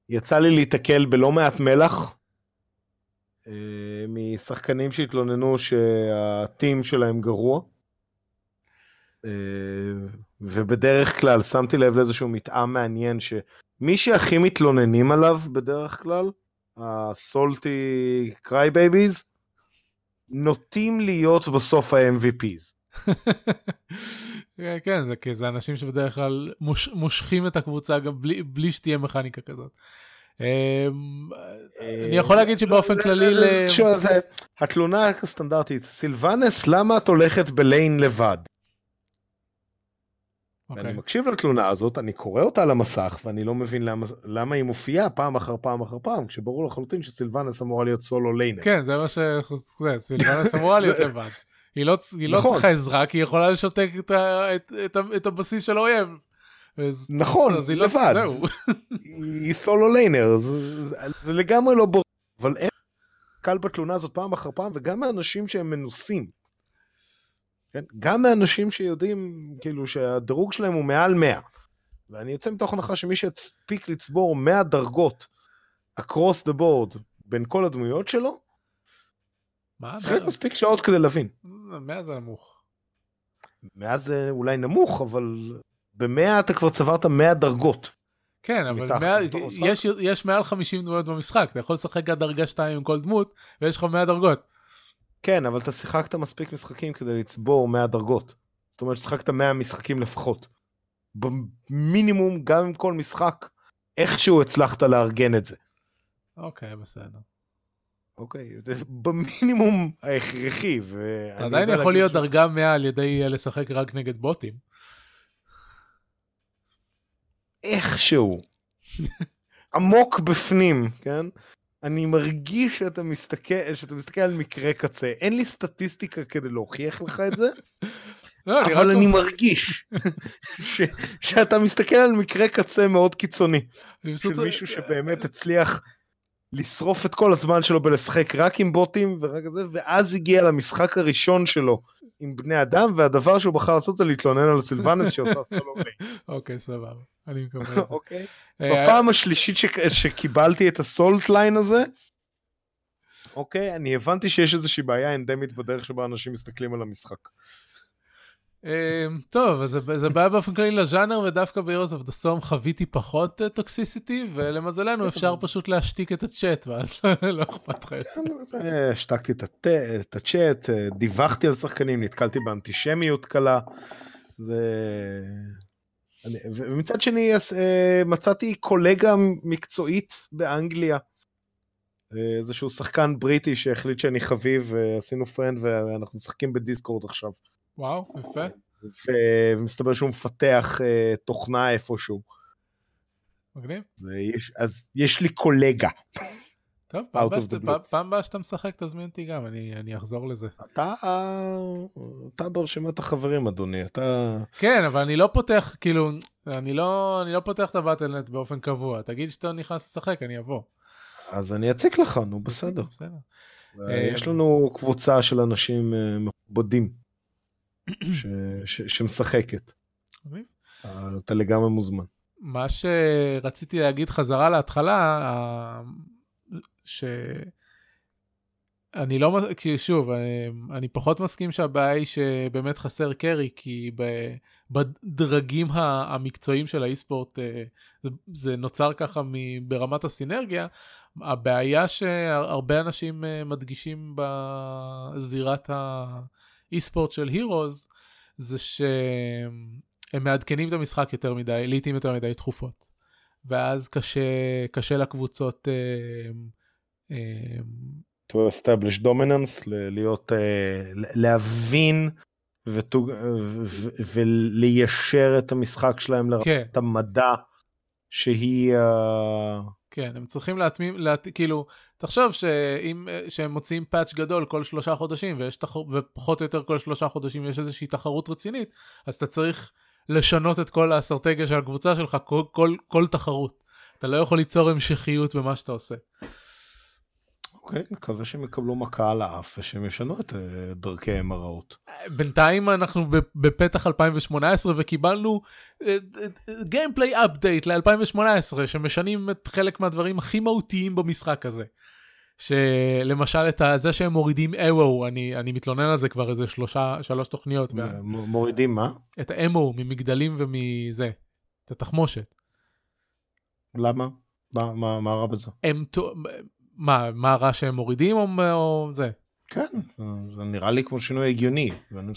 יצא לי להתקל בלא מעט מלח אה, משחקנים שהתלוננו שה team שלהם גרוע. אה, ובדרך כלל שמתי לב לאיזשהו מתאם מעניין שמי שהכי מתלוננים עליו בדרך כלל, ה salty cry babies, נוטים להיות בסוף ה-MVPs. כן, זה כי זה אנשים שבדרך כלל מוש, מושכים את הקבוצה גם בלי, בלי שתהיה מכניקה כזאת. אמ, אני יכול להגיד שבאופן כללי... התלונה הסטנדרטית, סילבנס, למה את הולכת בליין לבד? Okay. אני אוקיי. מקשיב לתלונה הזאת, אני קורא אותה על המסך, ואני לא מבין למה, למה היא מופיעה פעם אחר פעם אחר פעם, כשברור לחלוטין שסילבנס אמורה להיות סולו ליינר. כן, זה מה ש... זה, סילבנס אמורה להיות לבד. היא לא, היא לא נכון. צריכה עזרה, כי היא יכולה לשתק את, את, את, את הבסיס של האויב. נכון, אז היא לא- לבד. זהו. היא סולו ליינר, זה, זה, זה לגמרי לא ברור. אבל איך קל בתלונה הזאת פעם אחר פעם, וגם מאנשים שהם מנוסים. כן? גם מאנשים שיודעים, כאילו, שהדירוג שלהם הוא מעל 100. ואני יוצא מתוך הנחה שמי שיספיק לצבור 100 דרגות across the board בין כל הדמויות שלו, צריך מספיק שעות כדי להבין. 100 זה נמוך. 100 זה אולי נמוך, אבל ב-100 אתה כבר צברת 100 דרגות. כן, אבל 100, יש, יש מעל 50 דמויות במשחק, אתה יכול לשחק עד דרגה 2 עם כל דמות, ויש לך 100 דרגות. כן, אבל אתה שיחקת מספיק משחקים כדי לצבור 100 דרגות. זאת אומרת ששיחקת 100 משחקים לפחות. במינימום, גם עם כל משחק, איכשהו הצלחת לארגן את זה. אוקיי, בסדר. אוקיי, זה במינימום ההכרחי. אתה עדיין יכול להיות דרגה 100 על ידי לשחק רק נגד בוטים. איכשהו, עמוק בפנים, כן? אני מרגיש שאתה מסתכל, שאתה מסתכל על מקרה קצה. אין לי סטטיסטיקה כדי להוכיח לך את זה, לא, אבל אני מרגיש ש, שאתה מסתכל על מקרה קצה מאוד קיצוני. של מישהו שבאמת הצליח לשרוף את כל הזמן שלו בלשחק רק עם בוטים ורק זה, ואז הגיע למשחק הראשון שלו עם בני אדם, והדבר שהוא בחר לעשות זה להתלונן על סילבנס שעושה סולו אוקיי, סבבה, אני מקבל את זה. אוקיי. אה, בפעם השלישית שקיבלתי את ה solo lane הזה, אוקיי, אני הבנתי שיש איזושהי בעיה אנדמית בדרך שבה אנשים מסתכלים על המשחק. אמ, טוב, אז זה בעיה באופן כללי לז'אנר, ודווקא ב-Heroes of the Storm חוויתי פחות toxicity, ולמזלנו כן. אפשר פשוט להשתיק את הצ'אט, ואז לא אכפת לך. אה, השתקתי את הצ'אט, אה, דיווחתי על שחקנים, נתקלתי באנטישמיות קלה. ומצד שני אה, מצאתי קולגה מקצועית באנגליה. איזשהו שחקן בריטי שהחליט שאני חביב, ועשינו פרנד ואנחנו משחקים בדיסקורד עכשיו. וואו, יפה. ומסתבר שהוא מפתח uh, תוכנה איפשהו. מגניב. יש, אז יש לי קולגה. טוב, הבאה שאתה- פעם הבאה שאתה משחק תזמין אותי גם, אני אני אחזור לזה. אתה, אתה ברשימת החברים אדוני, אתה... כן, אבל אני לא פותח, כאילו, אני לא אני לא פותח את הבטלנט באופן קבוע. תגיד שאתה נכנס לשחק, אני אבוא. אז אני אציק לך, נו בסדר. בסדר. אה, יש לנו קבוצה של אנשים אה, מכובדים ש- ש- שמשחקת. אה, אתה לגמרי מוזמן. מה שרציתי להגיד חזרה להתחלה, ה- ש... אני לא, שוב, אני, אני פחות מסכים שהבעיה היא שבאמת חסר קרי, כי בדרגים ה- המקצועיים של האי-ספורט אה, זה, זה נוצר ככה ברמת הסינרגיה. הבעיה שהרבה אנשים אה, מדגישים בזירת האי-ספורט של הירוז, זה שהם מעדכנים את המשחק יותר מדי, לעיתים יותר מדי תכופות. ואז קשה, קשה לקבוצות אה, אה, to establish dominance, להיות, אה, להבין ותוג- ו- וליישר את המשחק שלהם לרמת כן, המדע שהיא... אה, כן, הם צריכים להתמים, להת... כאילו, תחשוב שאם, שהם מוציאים פאץ' גדול כל שלושה חודשים, ויש תחר... ופחות או יותר כל שלושה חודשים יש איזושהי תחרות רצינית, אז אתה צריך לשנות את כל האסטרטגיה של הקבוצה שלך כל, כל, כל תחרות. אתה לא יכול ליצור המשכיות במה שאתה עושה. אוקיי, נקווה שהם יקבלו מכה על האף ושהם ישנו את אה, דרכיהם הרעות. בינתיים אנחנו בפתח 2018 וקיבלנו גיימפליי אפדייט ל-2018 שמשנים את חלק מהדברים הכי מהותיים במשחק הזה. שלמשל את זה שהם מורידים אמו אני אני מתלונן על זה כבר איזה שלושה שלוש תוכניות מ- מורידים מה? את האמו ממגדלים ומזה את התחמושת. למה? מה- מה מה רע בזה? הם מה מה רע שהם מורידים או, או זה. כן, זה נראה לי כמו שינוי הגיוני.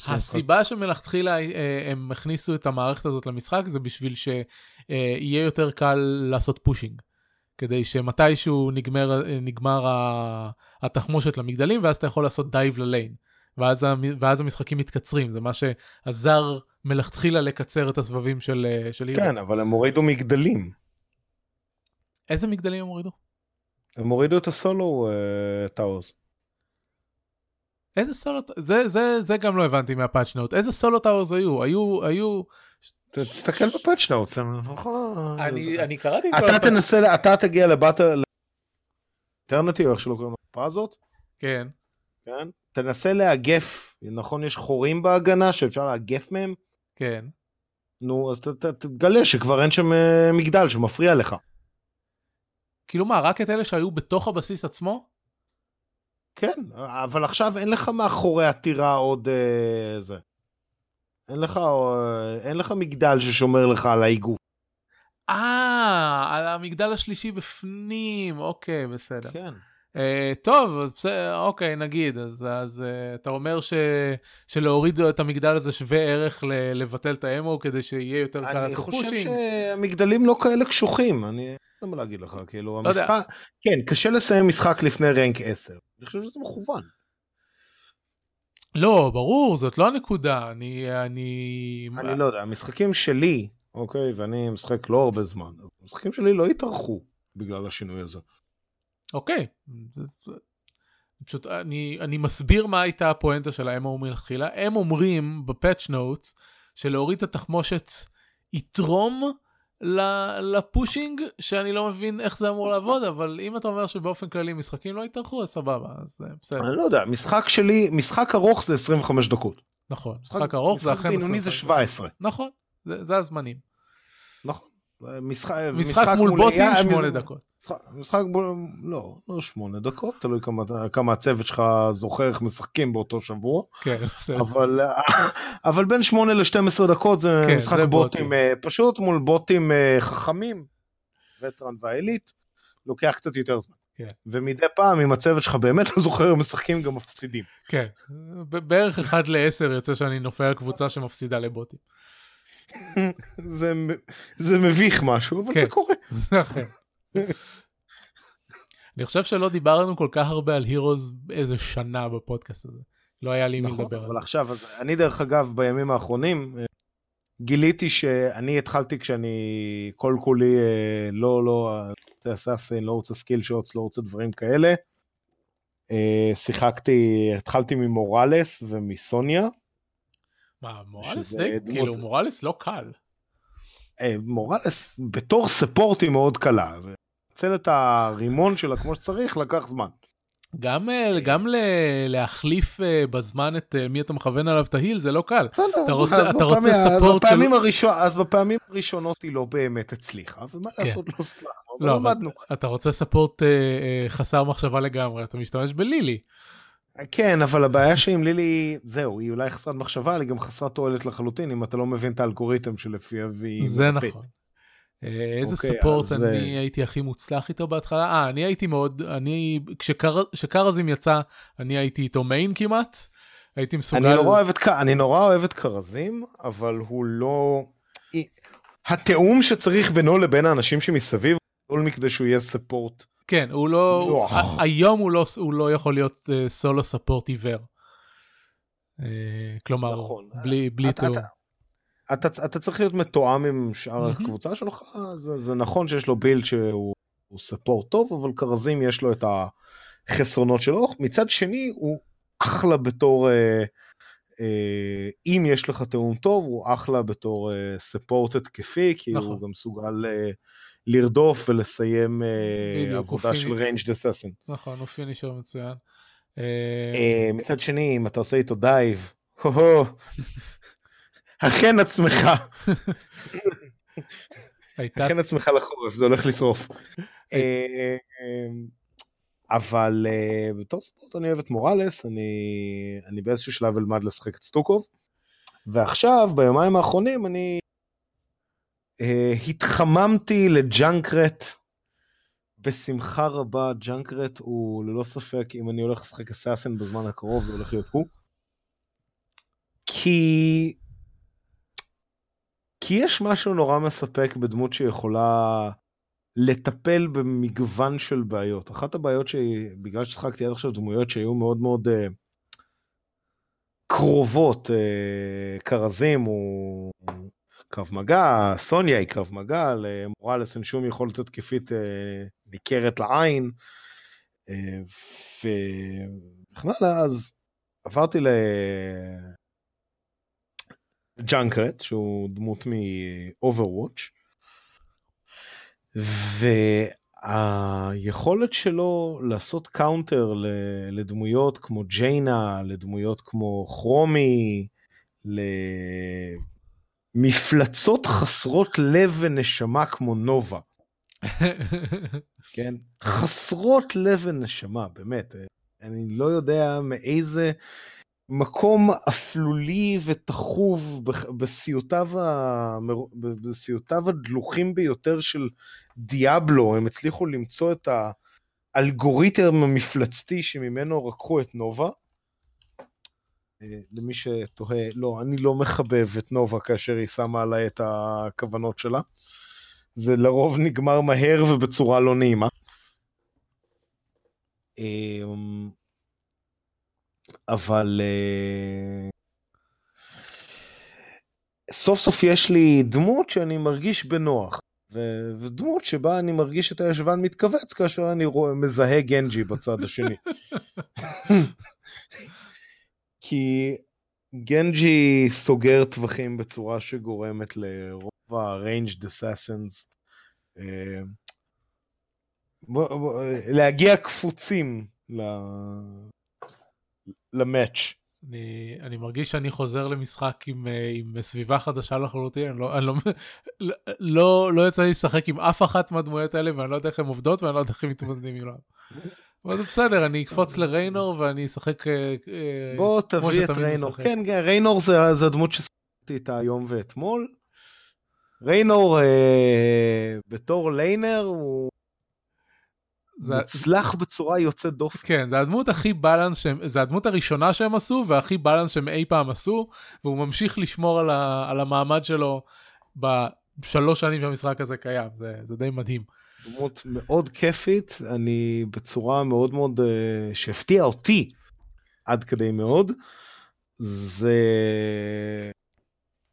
הסיבה שמלכתחילה אה, הם הכניסו את המערכת הזאת למשחק זה בשביל שיהיה יותר קל לעשות pushing. כדי שמתישהו נגמר, אה, נגמר התחמושת למגדלים ואז אתה יכול לעשות dive ל lane. ואז, ואז המשחקים מתקצרים זה מה שעזר מלכתחילה לקצר את הסבבים של, אה, של Heroes. כן, אבל הם הורידו מגדלים. איזה מגדלים הם הורידו? הם הורידו את ה solo towers. איזה סולו זה זה זה גם לא הבנתי מה patch note איזה solo towers היו היו היו תסתכל ב patch notes. אני אני קראתי את כל אתה ה patch- תנסה, אתה תגיע ל Battle... Alterac, איך שלא קוראים למפה הזאת, כן כן? תנסה לאגף, נכון יש חורים בהגנה שאפשר לאגף מהם? כן נו, אז תגלה שכבר אין שם אה, מגדל שמפריע לך. כאילו מה רק את אלה שהיו בתוך הבסיס עצמו כן, אבל עכשיו אין לך מאחורי הטירה עוד אה, זה. אין לך, אה, אין לך מגדל ששומר לך על האיגוף. אה על המגדל השלישי בפנים אוקיי בסדר כן. אה, טוב אז בסדר אוקיי נגיד אז אז אה, אתה אומר ש, שלהוריד את המגדל הזה שווה ערך ל, לבטל את האמו כדי שיהיה יותר קל אני לעשות חושב פושינג. שהמגדלים לא כאלה קשוחים, אני לא יודע מה להגיד לך, כאילו לא יודע. המשחק, כן, קשה לסיים משחק לפני רנק 10. אני חושב שזה מכוון. לא ברור זאת לא הנקודה אני אני אני לא יודע, המשחקים שלי, אוקיי, ואני משחק לא הרבה זמן, המשחקים שלי לא התארחו בגלל השינוי הזה. אוקיי. פשוט אני, אני מסביר מה הייתה הפואנטה של האמו מלכתחילה. הם אומרים בפאצ' נוטס שלהוריד את התחמושת יתרום לפושינג שאני לא מבין איך זה אמור לעבוד אבל אם אתה אומר שבאופן כללי משחקים לא יתארחו אז סבבה אז אה, בסדר אני לא יודע, משחק שלי, משחק ארוך זה 25 דקות. נכון משחק ארוך זה משחק אכן בינוני זה 25. 17. נכון זה, זה הזמנים נכון. משחק, משחק מול בוטים AI, שמונה מש- דקות משחק, לא, לא שמונה דקות, תלוי כמה, כמה הצוות שלך זוכר איך משחקים באותו שבוע, כן בסדר אבל, אבל בין 8 ל-12 דקות זה כן, משחק זה בוטים בוטים. אה, פשוט מול בוטים אה, חכמים, וטרן והעילית, לוקח קצת יותר זמן. כן. ומדי פעם אם הצוות שלך באמת לא זוכר הם משחקים גם מפסידים. כן בערך אחד לעשר יוצא שאני נופל על קבוצה שמפסידה לבוטים. זה, זה מביך משהו אבל כן. זה קורה. זה אחר. אני חושב שלא דיברנו כל כך הרבה על הירוז איזה שנה בפודקאסט הזה. לא היה לי מי נכון, לדבר על אבל זה. עכשיו אז אני דרך אגב בימים האחרונים אה, גיליתי שאני התחלתי כשאני כל כולי אה, לא, לא, רוצה assassin, לא רוצה skill shots, לא רוצה דברים כאלה. אה, שיחקתי, התחלתי ממורלס ומסוניה. מה, די, דמות- כאילו, מוראלס לא קל. אה, מורלס בתור support היא מאוד קלה. לנצל את הרימון שלה כמו שצריך לוקח זמן. גם, אה, גם ל- להחליף אה, בזמן את מי אתה מכוון עליו את ה heal זה לא קל. אתה רוצה- אז אתה רוצה ספורט של- הראשון- אז בפעמים הראשונות היא לא באמת הצליחה, ומה כן. לעשות, לא הצלחנו, לא, למדנו. אתה רוצה ספורט חסר מחשבה לגמרי, אתה משתמש בלילי. כן, אבל הבעיה שעם לילי, זהו, היא אולי חסרת מחשבה, אבל היא גם חסרת תועלת לחלוטין, אם אתה לא מבין את האלגוריתם שלפיו היא... זה. נכון. אה, איזה אוקיי, ספורט אז, אני אה, הייתי הכי מוצלח איתו בהתחלה? אה, אני הייתי מאוד, אני, כשקר- כשקרזים יצא, אני הייתי איתו מיין כמעט. הייתי מסוגל... אני נורא אוהב את אני נורא אוהב את כרזים, אבל הוא לא... התיאום שצריך בינו לבין האנשים שמסביב, הוא מכדי שהוא יהיה ספורט. כן, הוא לא, היום הוא לא, הוא לא יכול להיות סולו ספורט עיוור. כלומר, נכון. בלי, בלי תיאום. אתה- אתה, צריך להיות מתואם עם שאר מהמם. הקבוצה שלך, זה, זה נכון שיש לו בילד שהוא הוא support טוב, אבל כרזים יש לו את החסרונות שלו. מצד שני, הוא אחלה בתור, אה, אה, אם יש לך תיאום טוב, הוא אחלה בתור אה, support התקפי, כי נכון. הוא גם מסוגל אה, לרדוף ולסיים אה, בדיוק, עבודה של ranged assassin. נכון, הוא finisher מצוין. אה, אה, מצד שני, אם אתה עושה איתו dive, הו-הו, הכן עצמך. הכן עצמך לחורף, זה הולך לשרוף. אבל בתור ספורט אני אוהב את מוראלס, אני, באיזשהו שלב אלמד לשחק את סטוקוב, ועכשיו, ביומיים האחרונים, אני התחממתי לג'אנקרט בשמחה רבה. ג'אנקרט הוא ללא ספק, אם אני הולך לשחק אסאסין בזמן הקרוב, זה הולך להיות הוא. כי... כי יש משהו נורא מספק בדמות שיכולה לטפל במגוון של בעיות. אחת הבעיות שבגלל ששחקתי עד עכשיו דמויות שהיו מאוד מאוד uh, קרובות, uh, כרזים הוא קרב מגע, סוניה היא קרב מגע, למורלס אין שום יכולת התקפית uh, ניכרת לעין, וכן הלאה, אז עברתי ל... ג'אנקרט, שהוא דמות מ-Overwatch, והיכולת שלו לעשות counter לדמויות כמו ג'יינה, לדמויות כמו כרומי, למפלצות חסרות לב ונשמה כמו נובה, כן? חסרות לב ונשמה, באמת. אני לא יודע מאיזה מקום אפלולי ותחוב בסיוטיו, המר... בסיוטיו הדלוחים ביותר של דיאבלו, הם הצליחו למצוא את האלגוריתם המפלצתי שממנו רקחו את נובה. למי שתוהה, לא, אני לא מחבב את נובה כאשר היא שמה עליי את הכוונות שלה. זה לרוב נגמר מהר ובצורה לא נעימה. אבל uh, סוף סוף יש לי דמות שאני מרגיש בנוח, ודמות שבה אני מרגיש את הישבן מתכווץ כאשר אני רואה, מזהה גנג'י בצד השני. כי גנג'י סוגר טווחים בצורה שגורמת לרוב ה-ranged assassins בוא, להגיע קפוצים. למאץ'. אני, אני מרגיש שאני חוזר למשחק עם, עם סביבה חדשה לחלוטין, אני לא, אני לא, לא, לא יצא לי לשחק עם אף אחת מהדמויות האלה ואני לא יודע איך הן עובדות ואני לא יודע איך הם מתמודדים עם אבל זה בסדר, אני אקפוץ לריינור ואני אשחק בוא תביא את ריינור. כן, כן, ריינור זה, זה הדמות ששחקתי איתה היום ואתמול. ריינור אה, בתור ליינר הוא זה... מוצלח בצורה יוצאת דופן. כן, זה הדמות הכי בלנס, שהם, זה הדמות הראשונה שהם עשו והכי בלנס שהם אי פעם עשו, והוא ממשיך לשמור על, ה, על המעמד שלו בשלוש שנים שהמשחק הזה קיים, זה, זה די מדהים. דמות מאוד כיפית, אני בצורה מאוד מאוד, uh, שהפתיעה אותי עד כדי מאוד, זה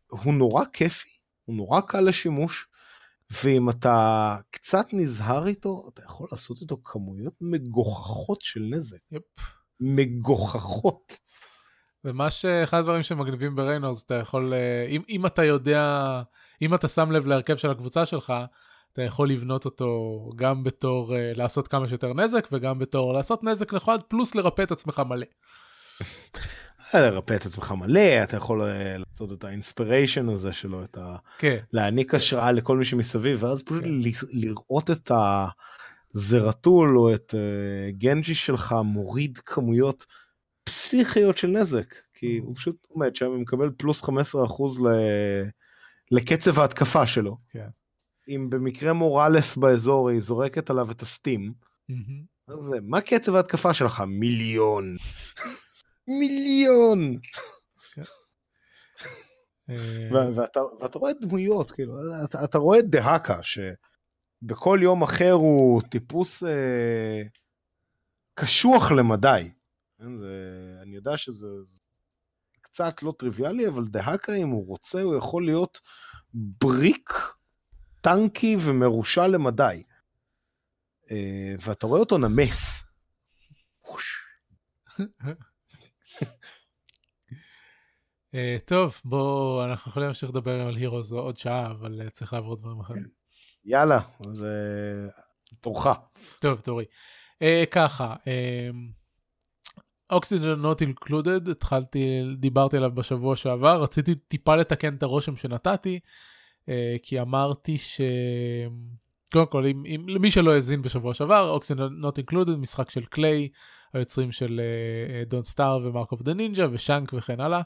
הוא נורא כיפי, הוא נורא קל לשימוש, ואם אתה קצת נזהר איתו, אתה יכול לעשות איתו כמויות מגוחכות של נזק. Yep. מגוחכות. ומה שאחד הדברים שמגניבים בריינור, אתה יכול, אה, אם, אם אתה יודע, אם אתה שם לב להרכב של הקבוצה שלך, אתה יכול לבנות אותו גם בתור אה, לעשות כמה שיותר נזק וגם בתור לעשות נזק נחמד פלוס לרפא את עצמך מלא. לרפא את עצמך מלא אתה יכול אה, לעשות את האינספיריישן הזה שלו את ה... כן. להעניק השראה לכל מי שמסביב ואז פשוט כן. לראות את הזרטול או את uh, גנג'י שלך מוריד כמויות פסיכיות של נזק כי הוא פשוט עומד שם ומקבל פלוס 15% ל... לקצב ההתקפה שלו. כן. אם במקרה מוראלס באזור היא זורקת עליו את הסטים, אז מה קצב ההתקפה שלך? מיליון. מיליון. כן. אה, ואתה, רואה דמויות, כאילו, אתה, רואה את דהקה, שבכל יום אחר הוא טיפוס אה, קשוח למדי. כן, אני יודע שזה קצת לא טריוויאלי, אבל דהקה, אם הוא רוצה, הוא יכול להיות בריק טנקי ומרושע למדי. אה, ואתה רואה אותו נמס. אה, טוב, בואו, אנחנו יכולים להמשיך לדבר על הירוז עוד שעה, אבל אה, צריך לעבור דברים אחרים. כן. יאללה, זה תורך. טוב, תורי. ככה, אוקסיג'ן נוט אינקלודד, התחלתי, דיברתי עליו בשבוע שעבר, רציתי טיפה לתקן את הרושם שנתתי. אה, כי אמרתי ש... קודם כל, אם, אם, למי שלא האזין בשבוע שעבר, Oxygen Not Included, משחק של Klei, היוצרים של Don't אה, Starve ו Mark of the Ninja ו Shank וכן הלאה,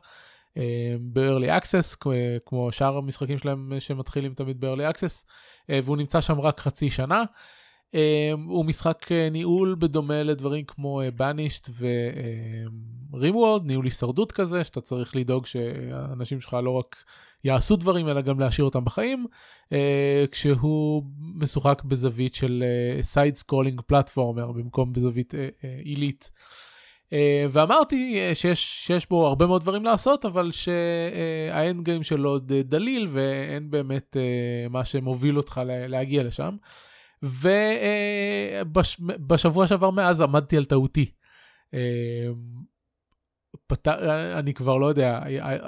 ב-early access, כמו שאר המשחקים שלהם שמתחילים תמיד ב-early access, אה, והוא נמצא שם רק חצי שנה. אה, הוא משחק אה, ניהול בדומה לדברים כמו Banished ו RimWorld, ניהול הישרדות כזה, שאתה צריך לדאוג שהאנשים שלך לא רק... יעשו דברים אלא גם להשאיר אותם בחיים, אה, כשהוא משוחק בזווית של side scrolling platformer במקום בזווית עילית. אה, אה, ואמרתי אה, שיש, שיש בו הרבה מאוד דברים לעשות, אבל שה end game שלו עוד דליל ואין באמת אה, מה שמוביל אותך להגיע לשם. ובשבוע אה, שעבר מאז עמדתי על טעותי. פת... אני כבר לא יודע,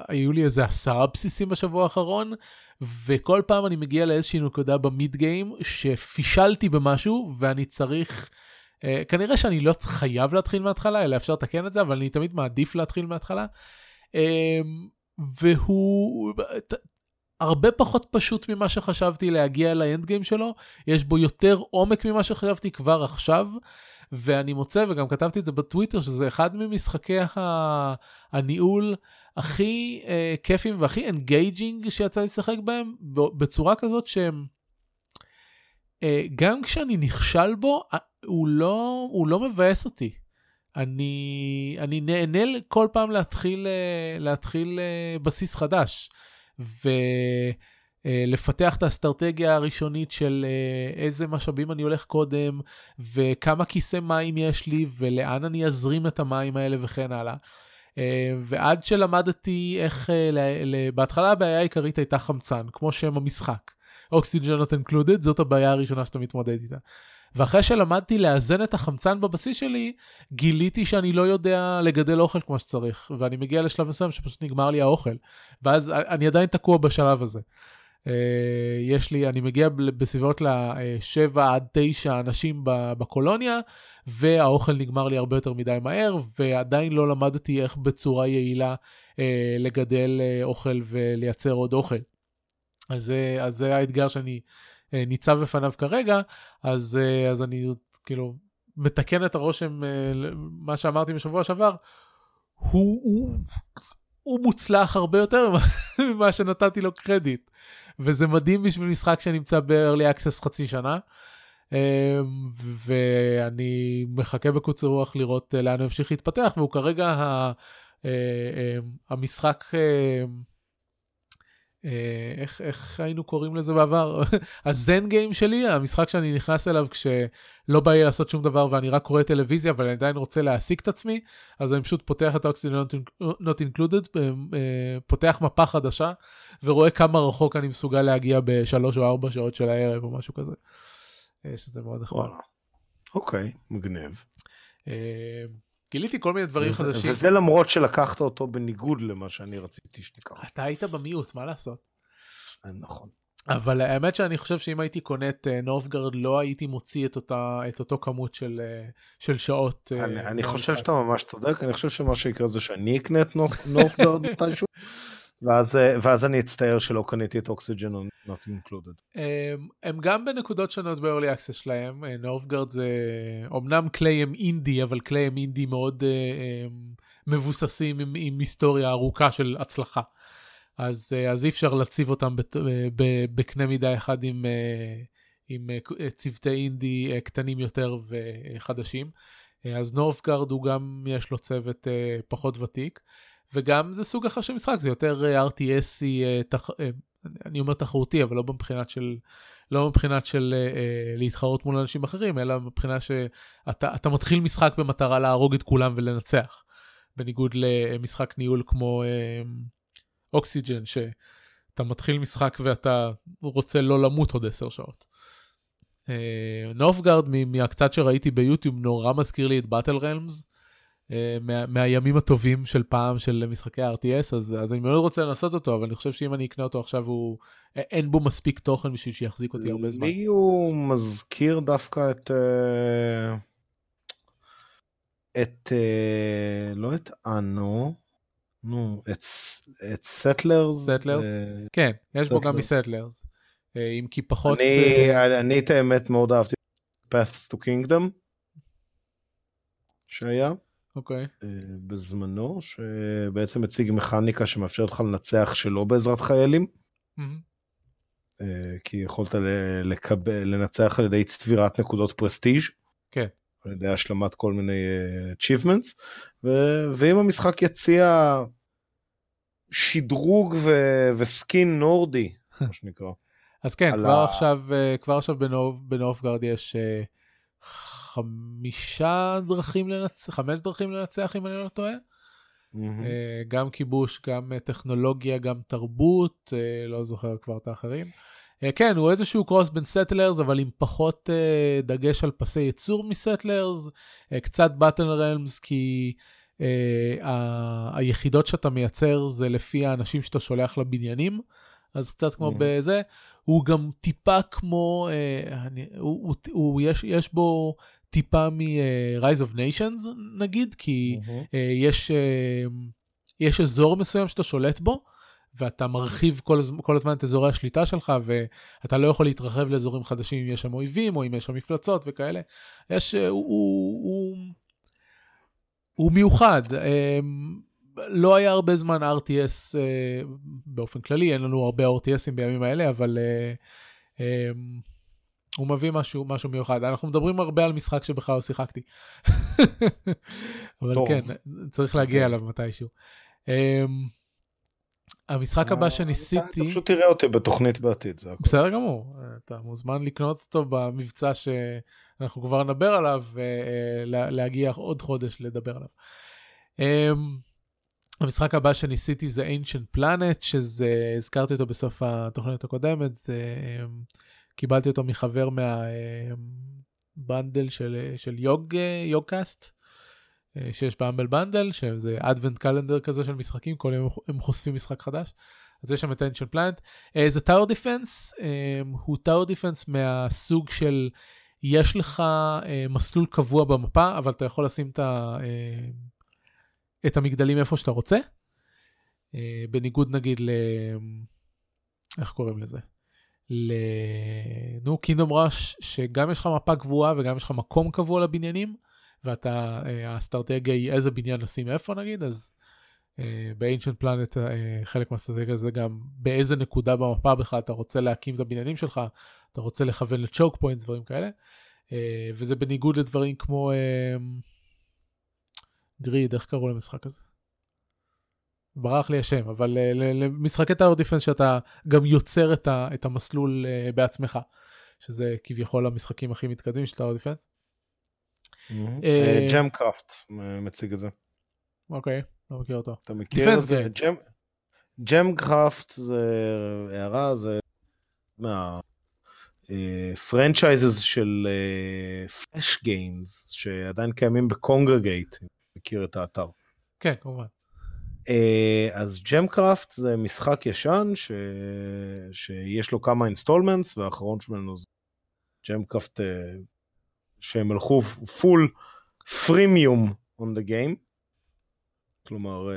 היו לי איזה עשרה בסיסים בשבוע האחרון, וכל פעם אני מגיע לאיזושהי נקודה במיד גיים שפישלתי במשהו ואני צריך, אה, כנראה שאני לא חייב להתחיל מההתחלה, אלא אפשר לתקן את זה, אבל אני תמיד מעדיף להתחיל מההתחלה. אה, והוא הרבה פחות פשוט ממה שחשבתי להגיע לאנד גיים שלו, יש בו יותר עומק ממה שחשבתי כבר עכשיו. ואני מוצא, וגם כתבתי את זה בטוויטר, שזה אחד ממשחקי הניהול הכי אה, כיפים והכי engaging שיצא לשחק בהם, בצורה כזאת שהם... אה, גם כשאני נכשל בו, הוא לא, הוא לא מבאס אותי. אני, אני נהנה כל פעם להתחיל, אה, להתחיל אה, בסיס חדש. ו... אה, לפתח את האסטרטגיה הראשונית של אה, איזה משאבים אני הולך קודם, וכמה כיסי מים יש לי, ולאן אני אזרים את המים האלה וכן הלאה. אה, ועד שלמדתי איך, בהתחלה הבעיה העיקרית הייתה חמצן, כמו שם המשחק. אוקסיג'ן not included, זאת הבעיה הראשונה שאתה מתמודד איתה. ואחרי שלמדתי לאזן את החמצן בבסיס שלי, גיליתי שאני לא יודע לגדל אוכל כמו שצריך, ואני מגיע לשלב מסוים שפשוט נגמר לי האוכל, ואז אני עדיין תקוע בשלב הזה. אה, יש לי, אני מגיע בסביבות ל-7 עד 9 אנשים בקולוניה, והאוכל נגמר לי הרבה יותר מדי מהר, ועדיין לא למדתי איך בצורה יעילה אה, לגדל אה, אוכל ולייצר עוד אוכל. אז, אז זה האתגר שאני ניצב בפניו כרגע, אז, אז אני כאילו מתקן את הרושם, מה שאמרתי בשבוע שעבר, הוא, הוא, הוא מוצלח הרבה יותר ממה שנתתי לו קרדיט. וזה מדהים בשביל משחק שנמצא ב-early access חצי שנה. אמ, ואני מחכה בקוצר רוח לראות אה, לאן הוא ימשיך להתפתח, והוא כרגע אה, אמ, המשחק אה, איך, איך היינו קוראים לזה בעבר? הזן גיים שלי, המשחק שאני נכנס אליו כשלא בא לי לעשות שום דבר ואני רק קורא טלוויזיה אבל אני עדיין רוצה להעסיק את עצמי, אז אני פשוט פותח את Oxygen Not Included, אה, אה, פותח מפה חדשה ורואה כמה רחוק אני מסוגל להגיע בשלוש או ארבע שעות של הערב או משהו כזה. שזה מאוד נחמד. אוקיי, מגניב. גיליתי כל מיני דברים וזה, חדשים. וזה למרות שלקחת אותו בניגוד למה שאני רציתי שתיקח. אתה היית במיעוט, מה לעשות? נכון. אבל האמת שאני חושב שאם הייתי קונה את נורפגרד לא הייתי מוציא את אותה את אותו כמות של של שעות. אני, אני חושב שאתה ממש צודק אני חושב שמה שיקרה זה שאני אקנה את נורפגרד מתישהו ואז, ואז אני אצטער שלא קניתי את אוקסיג'ן not included. הם, הם גם בנקודות שונות ב-early access שלהם, נורפגרד זה אמנם קלייהם אינדי, אבל קלייהם אינדי מאוד uh, מבוססים עם, עם היסטוריה ארוכה של הצלחה. אז, אז אי אפשר להציב אותם בקנה מידה אחד עם, עם צוותי אינדי קטנים יותר וחדשים. אז נורפגרד הוא גם יש לו צוות פחות ותיק. וגם זה סוג אחר של משחק, זה יותר אה, RTS, אה, תח... אה, אני אומר תחרותי, אבל לא מבחינת של, לא מבחינת של להתחרות מול אנשים אחרים, אלא מבחינה שאתה מתחיל משחק במטרה להרוג את כולם ולנצח. בניגוד למשחק ניהול כמו אוקסיג'ן, שאתה מתחיל משחק ואתה רוצה לא למות עוד עשר שעות. נופגרד, מהקצת שראיתי ביוטיוב, נורא מזכיר לי את באטל רלמס. אה, מה, מהימים הטובים של פעם של משחקי RTS אז, אז אני מאוד רוצה לנסות אותו אבל אני חושב שאם אני אקנה אותו עכשיו הוא אין בו מספיק תוכן בשביל שיחזיק אותי הרבה זמן. לי הוא מזכיר דווקא את אה, את אה, לא את אנו נו את את Settlers Settlers כן יש בו גם מ Settlers אם כי פחות אני אני את האמת מאוד אהבתי paths to kingdom שהיה. אוקיי. Okay. אה, בזמנו, שבעצם הציג מכניקה שמאפשרת לך לנצח שלא בעזרת חיילים. Mm-hmm. כי יכולת לקבל, לנצח על ידי צבירת נקודות prestige. כן. על ידי השלמת כל מיני uh, achievements. ו... ואם המשחק יציע שדרוג ו... וסקין נורדי, מה שנקרא. אז כן, כבר, ה... עכשיו, כבר עכשיו בנופגרד יש חמישה דרכים לנצח, חמש דרכים לנצח אם אני לא טועה. Mm-hmm. גם כיבוש, גם אה, טכנולוגיה, גם תרבות, אה, לא זוכר כבר את האחרים. כן, הוא איזשהו קרוס בין סטלרס, אבל עם פחות דגש על פסי ייצור מסטלרס, קצת באטל רלמס, כי ה- היחידות שאתה מייצר זה לפי האנשים שאתה שולח לבניינים, אז קצת כמו mm-hmm. בזה. הוא גם טיפה כמו, uh, אני, הוא, הוא, הוא, יש, יש בו טיפה מ-Rise of Nations נגיד, כי mm-hmm. יש, uh, יש אזור מסוים שאתה שולט בו, ואתה מרחיב כל, כל הזמן את אזורי השליטה שלך, ואתה לא יכול להתרחב לאזורים חדשים אם יש שם אויבים, או אם יש שם מפלצות וכאלה. יש, uh, הוא, הוא, הוא, הוא מיוחד. Uh, לא היה הרבה זמן RTS באופן כללי, אין לנו הרבה RTSים בימים האלה, אבל uh, הוא מביא משהו, משהו מיוחד. אנחנו מדברים הרבה על משחק שבכלל לא שיחקתי. אבל טוב. כן, צריך להגיע אליו מתישהו. Um, המשחק הבא שניסיתי... אתה פשוט תראה אותי בתוכנית בעתיד, זה הכול. בסדר גמור, אתה מוזמן לקנות אותו במבצע שאנחנו כבר נדבר עליו, ולהגיע עוד חודש לדבר עליו. המשחק הבא שניסיתי זה ancient planet שזה הזכרתי אותו בסוף התוכנית הקודמת זה קיבלתי אותו מחבר מה bundle של של Yog Yogscast שיש ב Humble Bundle שזה advent calendar כזה של משחקים כל יום הם חושפים משחק חדש. אז יש שם את Ancient Planet זה tower defense הוא tower defense מהסוג של יש לך מסלול קבוע במפה אבל אתה יכול לשים את ה... את המגדלים איפה שאתה רוצה. אה, בניגוד נגיד ל... איך קוראים לזה? ל... נו, קינדום ראש, שגם יש לך מפה קבועה וגם יש לך מקום קבוע לבניינים, ואתה, אה, האסטרטגיה היא איזה בניין לשים איפה נגיד, אז אה, ב-Ancient Planet חלק מהאסטרטגיה זה גם באיזה נקודה במפה בכלל אתה רוצה להקים את הבניינים שלך, אתה רוצה לכוון לצ'וק פוינט, דברים כאלה. וזה בניגוד לדברים כמו... גריד, איך קראו למשחק הזה? ברח לי השם, אבל אה, למשחקי tower defense שאתה גם יוצר את, ה, את המסלול אה, בעצמך, שזה כביכול המשחקים הכי מתקדמים של tower defense. אה, Gem Craft מציג את זה. אוקיי, לא מכיר אותו. אתה מכיר את זה? Gem- Craft זה הערה, זה מה... franchises של flash games שעדיין קיימים ב Kongregate, מכיר את האתר. כן, כמובן. אה, אז GemCraft זה משחק ישן ש... שיש לו כמה installments והאחרון שלנו זה GemCraft שהם הלכו full premium on the game. כלומר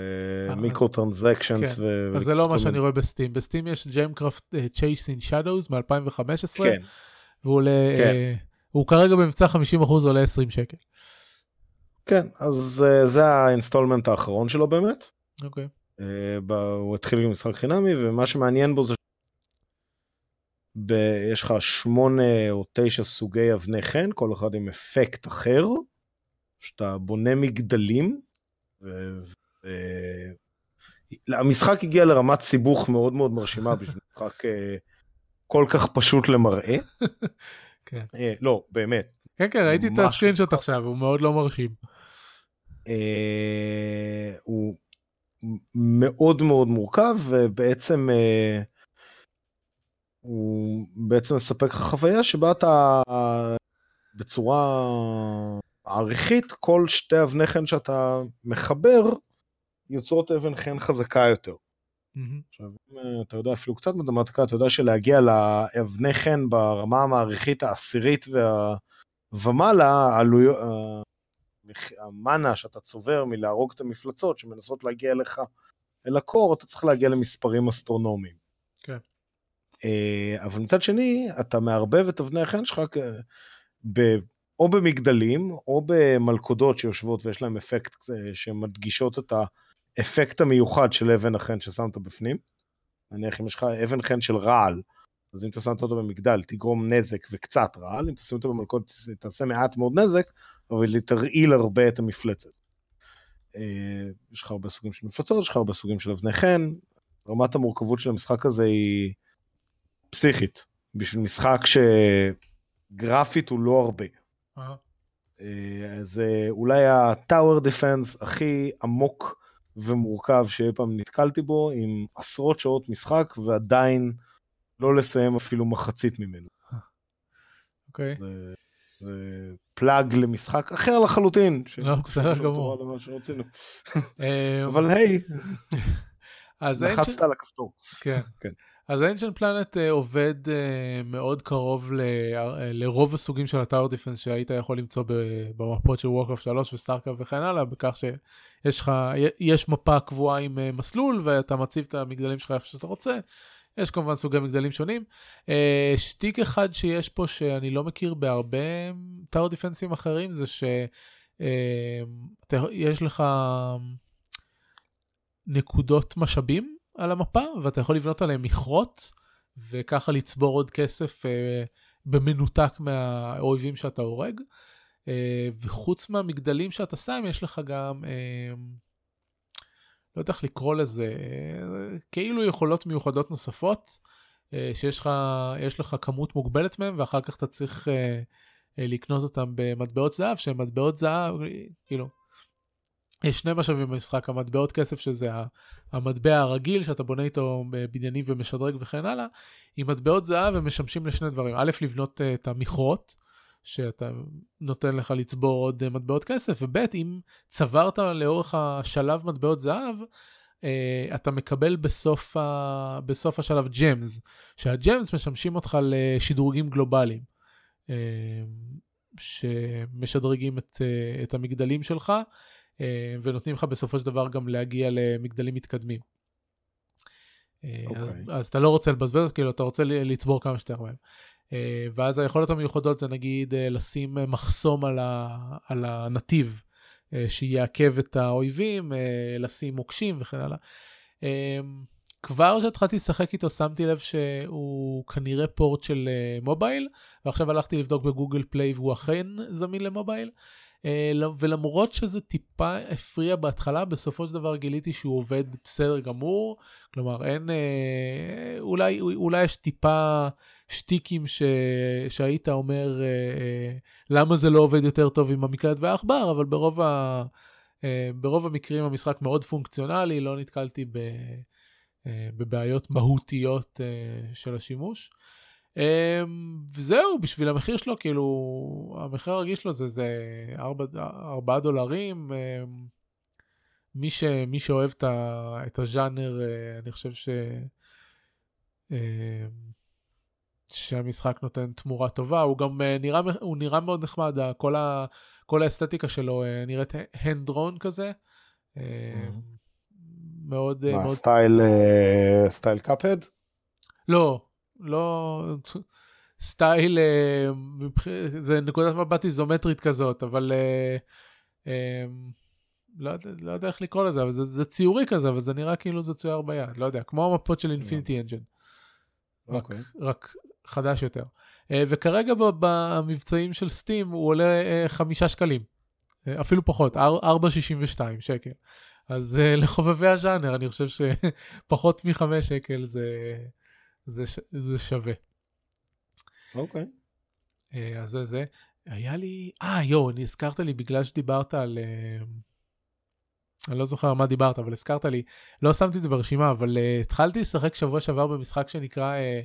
microtransactions כן. ו... אז זה לא מה שאני רואה ב Steam. ב Steam יש GemCraft Chasing Shadows מ-2015, כן, והוא עולה, כן. אה, הוא כרגע במבצע 50% עולה 20 שקל. כן, אז אה, זה ה installment האחרון שלו באמת. אוקיי. אה, ב- הוא התחיל עם משחק חינמי ומה שמעניין בו זה ב- יש לך שמונה או תשע סוגי אבני חן כל אחד עם אפקט אחר שאתה בונה מגדלים. ו- ו- המשחק הגיע לרמת סיבוך מאוד מאוד מרשימה בשביל משחק אה, כל כך פשוט למראה. כן. אה, לא באמת כן, כן, ראיתי את ממש הסקרין שוט עכשיו, הוא מאוד לא מרשים. אה, הוא מאוד מאוד מורכב ובעצם אה, הוא בעצם מספק לך חוויה שבה אתה בצורה מעריכית כל שתי אבני חן שאתה מחבר יוצרות אבן חן חזקה יותר. עכשיו אם אה, אתה יודע אפילו קצת מתמטיקה אתה יודע שלהגיע לאבני חן ברמה המעריכית העשירית וה... ומעלה העלויות. המאנה שאתה צובר מלהרוג את המפלצות שמנסות להגיע אליך אל הקור אתה צריך להגיע למספרים אסטרונומיים. כן. אה, אבל מצד שני אתה מערבב את אבני החן שלך ב- או במגדלים או במלכודות שיושבות ויש להם אפקט אה, שמדגישות את האפקט המיוחד של אבן החן ששמת בפנים. נניח אם יש לך אבן חן של רעל אז אם אתה שמת אותו במגדל תגרום נזק וקצת רעל אם תשים אותו במלכודת תעשה מעט מאוד נזק אבל היא תרעיל הרבה את המפלצת. אה, יש לך הרבה סוגים של מפלצות, יש לך הרבה סוגים של אבני חן, רמת המורכבות של המשחק הזה היא פסיכית, בשביל משחק שגרפית הוא לא הרבה. אהה. אה, זה אולי הטאוור דפנס הכי עמוק ומורכב שאי פעם נתקלתי בו, עם עשרות שעות משחק ועדיין לא לסיים אפילו מחצית ממנו. אוקיי. זה, זה פלאג למשחק אחר לחלוטין. לא, בסדר שקשור גמור. אה, אבל היי, לחצת על הכפתור. כן. כן. אז ancient planet uh, עובד uh, מאוד קרוב ל, לרוב הסוגים של ה tower defense שהיית יכול למצוא במפות של Warcraft 3 ו StarCraft וכן הלאה, בכך שיש לך, יש מפה קבועה עם מסלול ואתה מציב את המגדלים שלך איפה שאתה רוצה. יש כמובן סוגי מגדלים שונים. Uh, שטיק אחד שיש פה שאני לא מכיר בהרבה tower defense ים אחרים זה שיש לך נקודות משאבים על המפה ואתה יכול לבנות עליהם מכרות וככה לצבור עוד כסף אה, במנותק מהאויבים שאתה הורג. אה, וחוץ מהמגדלים שאתה שם יש לך גם אה, לא יודע איך לקרוא לזה כאילו יכולות מיוחדות נוספות אה, שיש לך לך כמות מוגבלת מהם ואחר כך אתה צריך אה, אה, לקנות אותם במטבעות זהב שהם מטבעות זהב כאילו. יש שני משאבים במשחק המטבעות כסף שזה המטבע הרגיל שאתה בונה איתו בניינים ומשדרג וכן הלאה, עם מטבעות זהב הם משמשים לשני דברים, א' לבנות את המכרות, שאתה נותן לך לצבור עוד אה, מטבעות כסף, וב' אם צברת לאורך השלב מטבעות זהב, אה, אתה מקבל בסוף, ה... בסוף השלב ג'מס, שהג'מס משמשים אותך לשדרוגים גלובליים, אה, שמשדרגים את, את המגדלים שלך. ונותנים לך בסופו של דבר גם להגיע למגדלים מתקדמים. אה, אז, אוקיי. אז אתה לא רוצה לבזבז, כאילו אתה רוצה לצבור כמה שיותר מהם. אה, ואז היכולות המיוחדות זה נגיד אה, לשים אה, מחסום על, ה, על הנתיב שיעכב את האויבים, לשים מוקשים וכן הלאה. אה, כבר כשהתחלתי לשחק איתו שמתי לב שהוא כנראה פורט של מובייל, ועכשיו הלכתי לבדוק בגוגל פליי והוא אכן זמין למובייל. ולמרות שזה טיפה הפריע בהתחלה, בסופו של דבר גיליתי שהוא עובד בסדר גמור. כלומר, אין, אולי, אולי יש טיפה שטיקים ש, שהיית אומר למה זה לא עובד יותר טוב עם המקלט והעכבר, אבל ברוב, ה, ברוב המקרים המשחק מאוד פונקציונלי, לא נתקלתי ב, בבעיות מהותיות של השימוש. אמ, וזהו, בשביל המחיר שלו, כאילו, המחיר הרגיש שלו זה, זה 4, 4 דולרים. מי, ש, מי שאוהב את, ה, את הז'אנר, אה, אני חושב ש, שהמשחק נותן תמורה טובה. הוא גם אה, נראה, הוא נראה מאוד נחמד, כל, ה, כל האסתטיקה שלו אה, נראית drawn כזה. מאוד... מה, מאוד... סטייל, סטייל Cuphead? לא, לא סטייל, אה, זה נקודת מבט איזומטרית כזאת, אבל אה, אה, לא, לא יודע איך לקרוא לזה, אבל זה, זה ציורי כזה, אבל זה נראה כאילו זה צויר ביד, לא יודע, כמו המפות של Infinity Engine. רק, okay. רק חדש יותר. וכרגע במבצעים של Steam הוא עולה חמישה שקלים, אפילו פחות, 4.62 שקל. אז לחובבי הז'אנר אני חושב שפחות מחמש שקל זה, זה, זה שווה. אוקיי. Okay. אה, אז זה זה. היה לי, אה יואו, נזכרת לי בגלל שדיברת על... אה, אני לא זוכר מה דיברת, אבל הזכרת לי, לא שמתי את זה ברשימה, אבל uh, התחלתי לשחק שבוע שעבר במשחק שנקרא uh,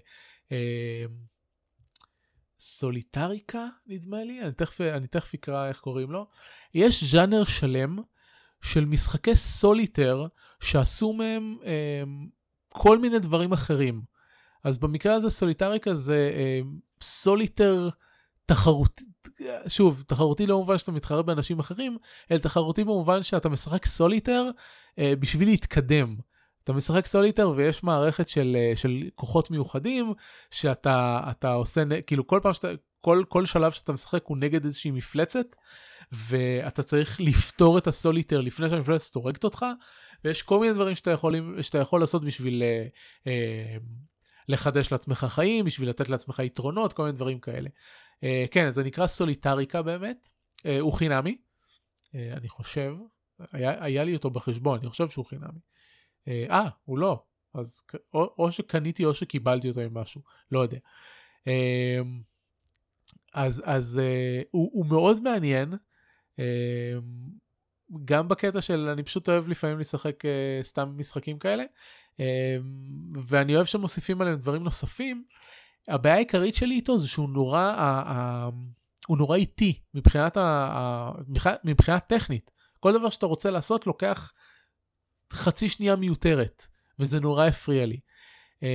Solitairica, נדמה לי, אני תכף, אני תכף אקרא איך קוראים לו. יש ז'אנר שלם של משחקי סוליטר שעשו מהם uh, כל מיני דברים אחרים. אז במקרה הזה Solitairica זה אה, סוליטר תחרותי, שוב, תחרותי לא במובן שאתה מתחרה באנשים אחרים, אלא תחרותי במובן שאתה משחק סוליטר אה, בשביל להתקדם. אתה משחק סוליטר ויש מערכת של, אה, של כוחות מיוחדים, שאתה עושה, כאילו כל פעם שאתה, כל, כל שלב שאתה משחק הוא נגד איזושהי מפלצת, ואתה צריך לפתור את הסוליטר לפני שהמפלצת הורגת אותך, ויש כל מיני דברים שאתה יכול, שאתה יכול לעשות בשביל אה, אה, לחדש לעצמך חיים, בשביל לתת לעצמך יתרונות, כל מיני דברים כאלה. Uh, כן, זה נקרא סוליטריקה באמת, uh, הוא חינמי, uh, אני חושב, היה, היה לי אותו בחשבון, אני חושב שהוא חינמי. אה, uh, הוא לא, אז או, או שקניתי או שקיבלתי אותו עם משהו, לא יודע. Uh, אז, אז uh, הוא, הוא מאוד מעניין, uh, גם בקטע של אני פשוט אוהב לפעמים לשחק uh, סתם משחקים כאלה, אמ, ואני אוהב שמוסיפים עליהם דברים נוספים. הבעיה העיקרית שלי איתו זה שהוא נורא, הוא נורא איטי מבחינת, מבחינת, מבחינת טכנית. כל דבר שאתה רוצה לעשות לוקח חצי שנייה מיותרת, וזה נורא הפריע לי. אמ,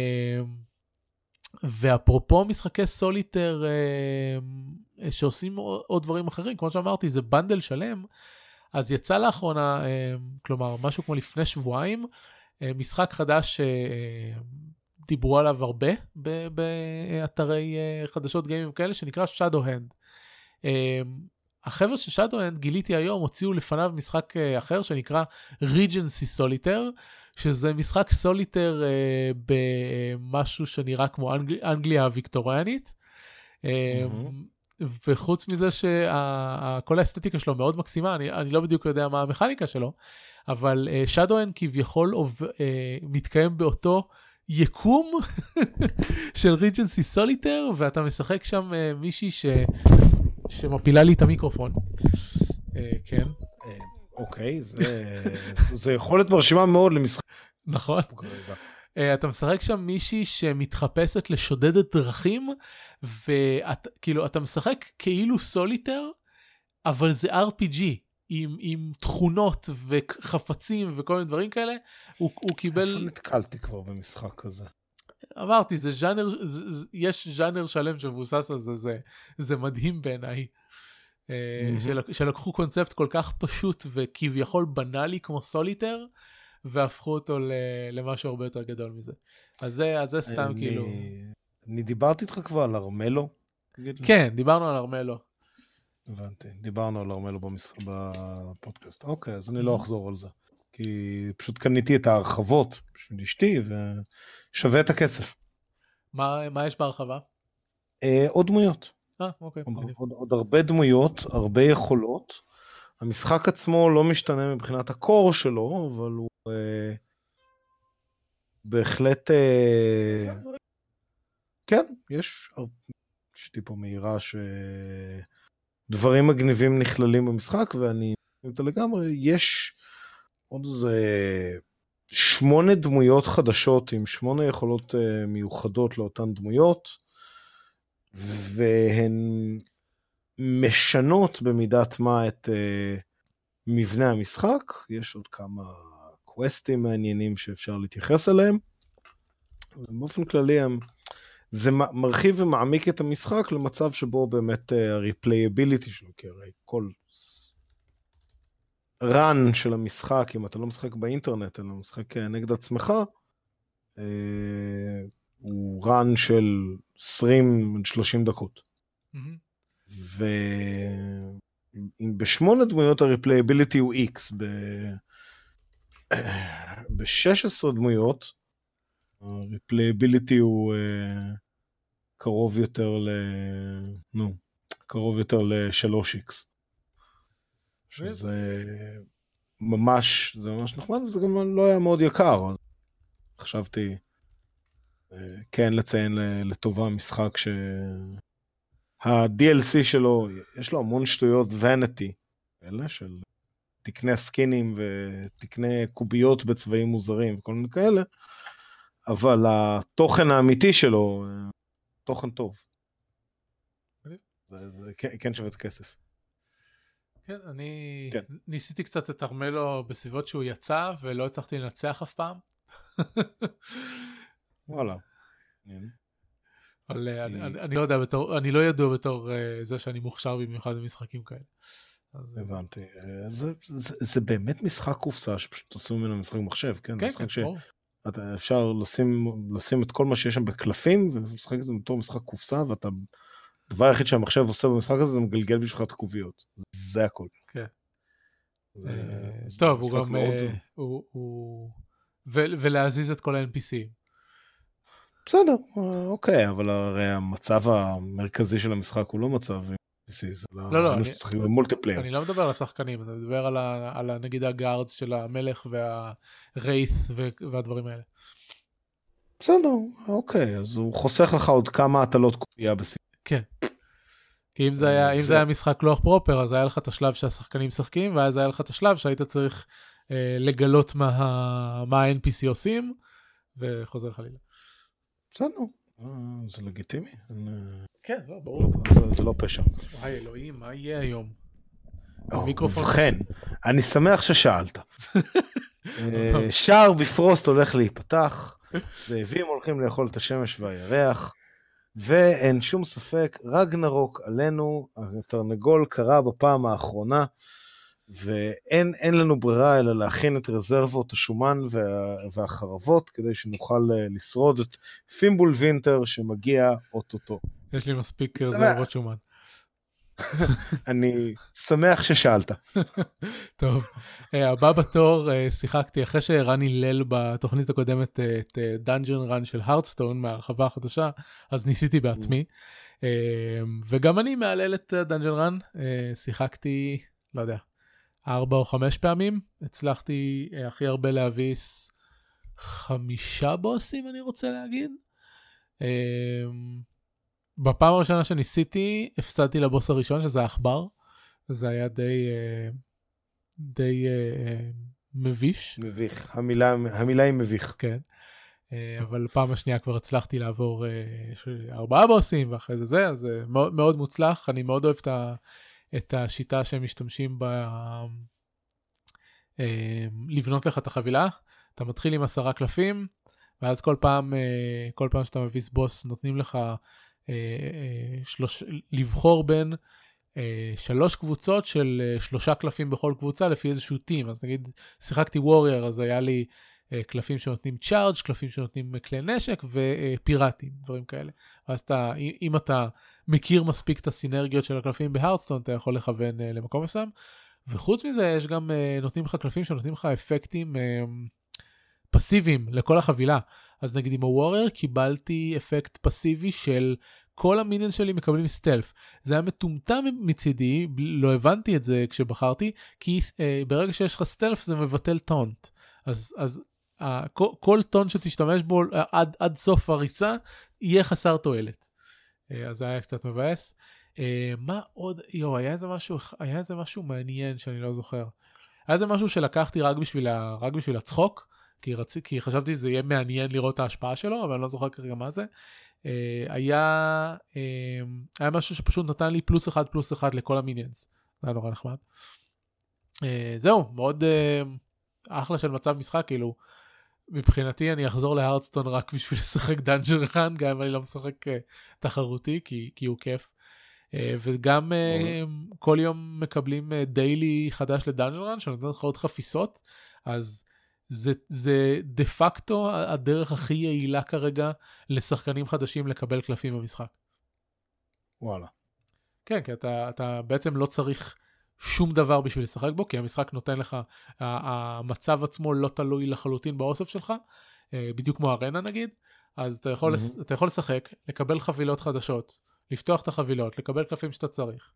ואפרופו משחקי סוליטר אמ, שעושים עוד דברים אחרים, כמו שאמרתי, זה בנדל שלם, אז יצא לאחרונה, כלומר, משהו כמו לפני שבועיים, אה, משחק חדש שדיברו עליו הרבה באתרי אה, חדשות גיימים כאלה, שנקרא Shadowhand. אה, החבר'ה של Shadowhand גיליתי היום, הוציאו לפניו משחק אחר שנקרא Regency Solitaire, שזה משחק סוליטר במשהו שנראה כמו אנגל, אנגליה הוויקטוריאנית. Mm-hmm. וחוץ מזה שכל האסתטיקה שלו מאוד מקסימה, אני, אני לא בדיוק יודע מה המכניקה שלו, אבל שדואן uh, כביכול uh, מתקיים באותו יקום של ריג'נסי סוליטר, ואתה משחק שם uh, מישהי ש... שמפילה לי את המיקרופון. Uh, כן. אוקיי, זה, יכולת מרשימה מאוד למשחק. נכון. Uh, אתה משחק שם מישהי שמתחפשת לשודדת דרכים, וכאילו אתה משחק כאילו סוליטר, אבל זה RPG. עם, עם תכונות וחפצים וכל מיני דברים כאלה, הוא, הוא קיבל... איפה נתקלתי כבר במשחק כזה? אמרתי, זה ז'אנר, זה, יש ז'אנר שלם שמבוסס על זה, זה, זה מדהים בעיניי. Mm-hmm. של, שלקחו קונספט כל כך פשוט וכביכול בנאלי כמו סוליטר, והפכו אותו למשהו הרבה יותר גדול מזה. אז זה, אז זה סתם אני, כאילו... אני דיברתי איתך כבר על ארמלו? כן, דיברנו על ארמלו. הבנתי, דיברנו על ארמלו במשחק בפודקאסט. אוקיי, אז אני לא. אחזור על זה. כי פשוט קניתי את ההרחבות בשביל אשתי ושווה את הכסף. מה, מה יש בהרחבה? אה, עוד דמויות. אה, אוקיי. עוד, עוד, עוד הרבה דמויות, הרבה יכולות. המשחק עצמו לא משתנה מבחינת הקור שלו, אבל הוא אה, בהחלט... אה, כן, יש, לי פה מהירה שדברים מגניבים נכללים במשחק, ואני לגמרי. יש עוד איזה שמונה דמויות חדשות עם שמונה יכולות אה, מיוחדות לאותן דמויות, והן משנות במידת מה את uh, מבנה המשחק, יש עוד כמה קווסטים מעניינים שאפשר להתייחס אליהם. באופן כללי הם, זה מרחיב ומעמיק את המשחק למצב שבו באמת ה-replayability שלו, כי הרי כל run של המשחק, אם אתה לא משחק באינטרנט, אלא משחק אה, נגד עצמך, אה, הוא run של 20-30 דקות. Mm-hmm. ואם בשמונה דמויות ה replayability הוא X, ב-16 דמויות ה replayability הוא uh, קרוב יותר ל... נו, קרוב יותר ל-3X. שזה ממש, זה ממש נחמד וזה גם לא היה מאוד יקר. אז חשבתי uh, כן לציין לטובה משחק ש... ה-DLC שלו, יש לו המון שטויות vanity, אלה של תקני סקינים ותקני קוביות בצבעים מוזרים וכל מיני כאלה, אבל התוכן האמיתי שלו, תוכן טוב. זה, זה כן, כן שווה את הכסף. כן, אני כן. ניסיתי קצת לתרמל לו בסביבות שהוא יצא ולא הצלחתי לנצח אף פעם. וואלה. אבל אה, אני, אני, אני לא יודע בתור, אני לא ידוע בתור uh, זה שאני מוכשר במיוחד במשחקים כאלה. אז... אה, הבנתי. זה, זה, זה באמת משחק קופסה שפשוט עשו ממנו משחק מחשב, כן? כן, כן, ש... אתה אפשר לשים, לשים את כל מה שיש שם בקלפים ולשחק את זה בתור משחק קופסה ואתה, הדבר היחיד שהמחשב עושה במשחק הזה זה מגלגל בשבילך את הקוביות. זה הכל. כן. טוב, הוא גם, ולהזיז את כל ה-NPCים. בסדר, אוקיי, אבל הרי המצב המרכזי של המשחק הוא לא מצב PC, זה לא, לא, אני, שצריכים ב multiplayer. אני לא מדבר על השחקנים, אני מדבר על, נגיד ה guards של המלך והרייס והדברים האלה. בסדר, אוקיי, אז הוא חוסך לך עוד כמה הטלות קובייה בסיום. כן. כי אם זה היה, אם זה היה משחק לוח proper, אז היה לך את השלב שהשחקנים משחקים, ואז היה לך את השלב שהיית צריך אה, לגלות מה, מה ה-NPC עושים, וחוזר חלילה. בסדר, אה, זה לגיטימי. כן, לא, ברור. זה לא פשע. וואי אלוהים, מה יהיה היום? ובכן, אני שמח ששאלת. אה, שער בפרוסט הולך להיפתח, זאבים הולכים לאכול את השמש והירח, ואין שום ספק, רגנרוק עלינו, התרנגול קרה בפעם האחרונה. ואין לנו ברירה אלא להכין את רזרבות השומן וה, והחרבות כדי שנוכל אה, לשרוד את Fimbulwinter שמגיע אוטוטו. יש לי מספיק רזרבות שומן. אני שמח ששאלת. טוב, אה, הבא בתור אה, שיחקתי אחרי שרן הלל בתוכנית הקודמת את Dungeon Run של Hearthstone מהרחבה החדשה, אז ניסיתי בעצמי. וגם אני מהלל את Dungeon Run, שיחקתי, לא יודע, ארבע או חמש פעמים. הצלחתי אה, הכי הרבה להביס חמישה בוסים, אני רוצה להגיד. בפעם הראשונה שניסיתי, הפסדתי לבוס הראשון, שזה העכבר. זה היה די, אה, די אה, מביש. מביך, המילה, המילה היא מביך. כן. אבל פעם השנייה כבר הצלחתי לעבור ארבעה בוסים ואחרי זה זה, אז מאוד, מאוד מוצלח, אני מאוד אוהב את ה... את השיטה שהם משתמשים אה, לבנות לך את החבילה. אתה מתחיל עם עשרה קלפים, ואז כל פעם, אה, כל פעם שאתה מביס בוס נותנים לך אה, שלוש, לבחור בין שלוש קבוצות של שלושה קלפים בכל קבוצה לפי איזשהו טים. אז נגיד שיחקתי וורייר, אז היה לי קלפים שנותנים צ'ארג', קלפים שנותנים כלי נשק ופיראטים, דברים כאלה. ואז אתה, אם אתה מכיר מספיק את הסינרגיות של הקלפים בהרדסטון, אתה יכול לכוון למקום מסוים. וחוץ מזה, יש גם, נותנים לך קלפים שנותנים לך אפקטים פסיביים לכל החבילה. אז נגיד עם הוורייר קיבלתי אפקט פסיבי של כל המיניאנס שלי מקבלים סטלף. זה היה מטומטם מצידי, לא הבנתי את זה כשבחרתי, כי אה, ברגע שיש לך סטלף זה מבטל טונט. אז, אז אה, כל, כל טון שתשתמש בו אה, עד, עד סוף הריצה יהיה חסר תועלת. אה, אז זה היה קצת מבאס. אה, מה עוד, יואו, היה איזה משהו, היה איזה משהו מעניין שאני לא זוכר. היה איזה משהו שלקחתי רק בשביל, ה, רק בשביל הצחוק, כי, רצ... כי חשבתי שזה יהיה מעניין לראות את ההשפעה שלו, אבל אני לא זוכר כרגע מה זה. אה, היה, אה, היה משהו שפשוט נתן לי פלוס אחד פלוס אחד לכל המיניאנס. זה היה נורא נחמד. אה, זהו, מאוד אחלה של מצב משחק, כאילו, מבחינתי אני אחזור ל Hearthstone רק בשביל לשחק Dungeon Run, גם אם אני לא משחק תחרותי, כי, כי הוא כיף. וגם אה, כל יום מקבלים daily חדש ל Dungeon Run שנותן לך עוד חפיסות, אז זה, זה דה פקטו הדרך הכי יעילה כרגע לשחקנים חדשים לקבל קלפים במשחק. וואלה. כן, כי אתה, אתה בעצם לא צריך שום דבר בשביל לשחק בו, כי המשחק נותן לך, המצב עצמו לא תלוי לחלוטין באוסף שלך, אה, בדיוק כמו ארנה נגיד, אז אתה יכול, mm-hmm. אתה יכול לשחק, לקבל חבילות חדשות, לפתוח את החבילות, לקבל קלפים שאתה צריך,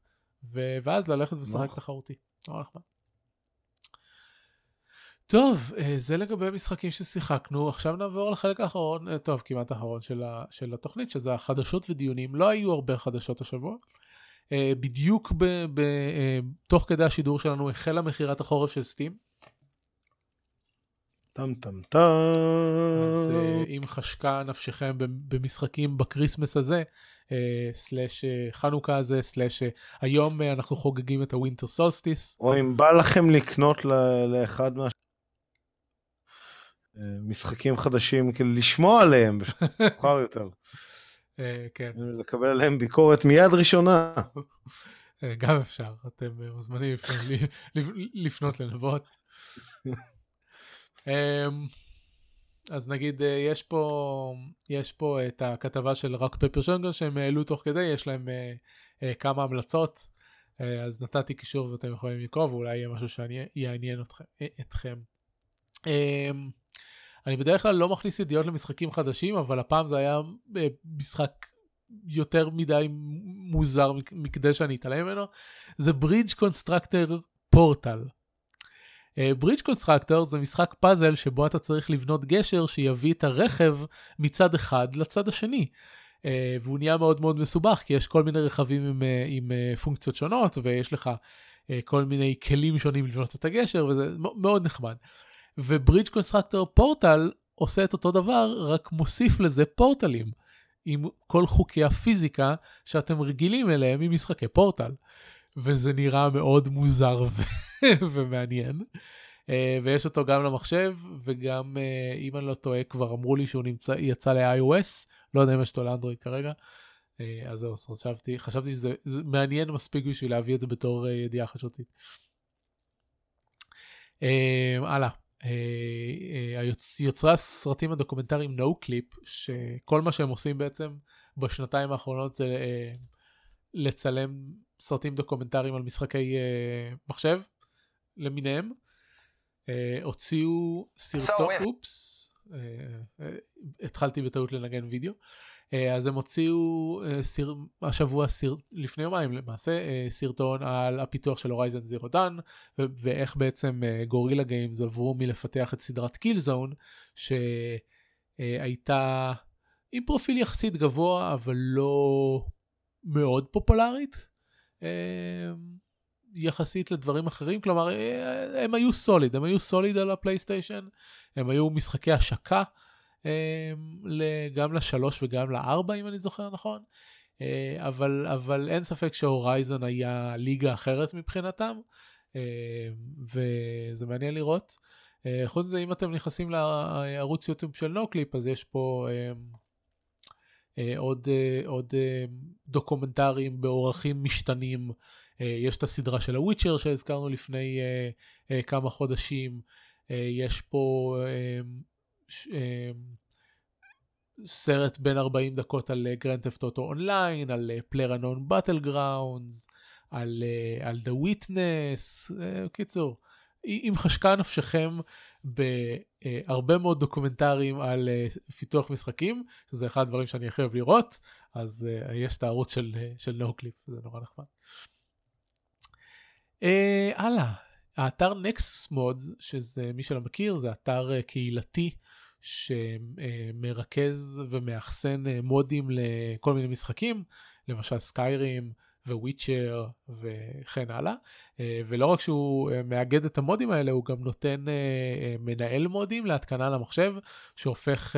ו- ואז ללכת ולשחק תחרותי. נורא נחמד. טוב, אה, זה לגבי משחקים ששיחקנו, עכשיו נעבור לחלק האחרון, אה, טוב, כמעט האחרון של, ה- של התוכנית, שזה החדשות ודיונים. לא היו הרבה חדשות השבוע. אה, בדיוק ב- ב- תוך כדי השידור שלנו החלה מכירת החורף של Steam. טם טם טם. אז אם חשקה נפשכם במשחקים ב Christmas הזה, slash חנוכה הזה, slash היום אנחנו חוגגים את ה winter solstice. או אם בא לכם לקנות לאחד מה... משחקים חדשים, כאילו לשמוע עליהם מאוחר יותר. אה, כן. לקבל עליהם ביקורת מיד ראשונה. אה, גם אפשר, אתם מוזמנים לפנות לנבות. אמ, אז נגיד אה, יש פה יש פה את הכתבה של רק פפר שונגר שהם העלו תוך כדי יש להם כמה המלצות אז נתתי קישור ואתם יכולים לקרוא ואולי יהיה משהו שיעניין אתכם. אני בדרך כלל לא מכניס ידיעות למשחקים חדשים, אבל הפעם זה היה אה, משחק יותר מדי מוזר מכדי שאני אתעלם ממנו. זה Bridge Constructor Portal. Bridge Constructor זה משחק פאזל שבו אתה צריך לבנות גשר שיביא את הרכב מצד אחד לצד השני. אה, והוא נהיה מאוד מאוד מסובך כי יש כל מיני רכבים עם, אה, עם אה, פונקציות שונות ויש לך אה, כל מיני כלים שונים לבנות את הגשר וזה מאוד נחמד. וברידג' קונסטרקטור פורטל עושה את אותו דבר, רק מוסיף לזה פורטלים, עם כל חוקי הפיזיקה שאתם רגילים אליהם ממשחקי פורטל. וזה נראה מאוד מוזר ומעניין. Uh, ויש אותו גם למחשב, וגם, uh, אם אני לא טועה, כבר אמרו לי שהוא נמצא, יצא ל-iOS, לא יודע אם יש אותו לאנדרואיד כרגע. Uh, אז זהו, חשבתי, חשבתי שזה מעניין מספיק בשביל להביא את זה בתור ידיעה חדשותית. הלאה. אה, אה, יוצרי הסרטים הדוקומנטריים Noclip שכל מה שהם עושים בעצם בשנתיים האחרונות זה אה, לצלם סרטים דוקומנטריים על משחקי מחשב למיניהם. הוציאו סרטון, אופס, התחלתי בטעות לנגן וידאו. אה, אז הם הוציאו אה, סיר, השבוע, סיר, לפני יומיים למעשה, אה, סרטון על הפיתוח של Horizon Zero Dawn, ואיך בעצם גורילה גיימס עברו מלפתח את סדרת קילזון, שהייתה עם פרופיל יחסית גבוה, אבל לא מאוד פופולרית. יחסית לדברים אחרים, כלומר הם היו סוליד, הם היו סוליד על הפלייסטיישן, הם היו משחקי השקה גם לשלוש וגם לארבע אם אני זוכר נכון. אה, אבל, אבל אין ספק שהורייזון היה ליגה אחרת מבחינתם, אה, וזה מעניין לראות. אה, חוץ מזה, אם אתם נכנסים לערוץ יוטיוב של Noclip, אז יש פה עוד, עוד דוקומנטרים באורכים משתנים. יש את הסדרה של ה Witcher שהזכרנו לפני כמה חודשים. יש פה אמ, סרט בן 40 דקות על Grand Theft Auto Online, על PlayerUnknown's Battlegrounds, על The Witness, אה, קיצור, אם חשקה נפשכם בהרבה מאוד דוקומנטרים על פיתוח משחקים, שזה אחד הדברים שאני הכי אוהב לראות, אז יש את הערוץ של, של Noclip, זה נורא נחמד. הלאה, האתר Nexus Mods, שזה מי שלא מכיר, זה אתר קהילתי שמרכז ומאחסן אה, מודים לכל מיני משחקים, למשל סקיירים, וויצ'ר וכן הלאה. אה, ולא רק שהוא אה, מאגד את המודים האלה, הוא גם נותן אה, מנהל מודים להתקנה למחשב, שהופך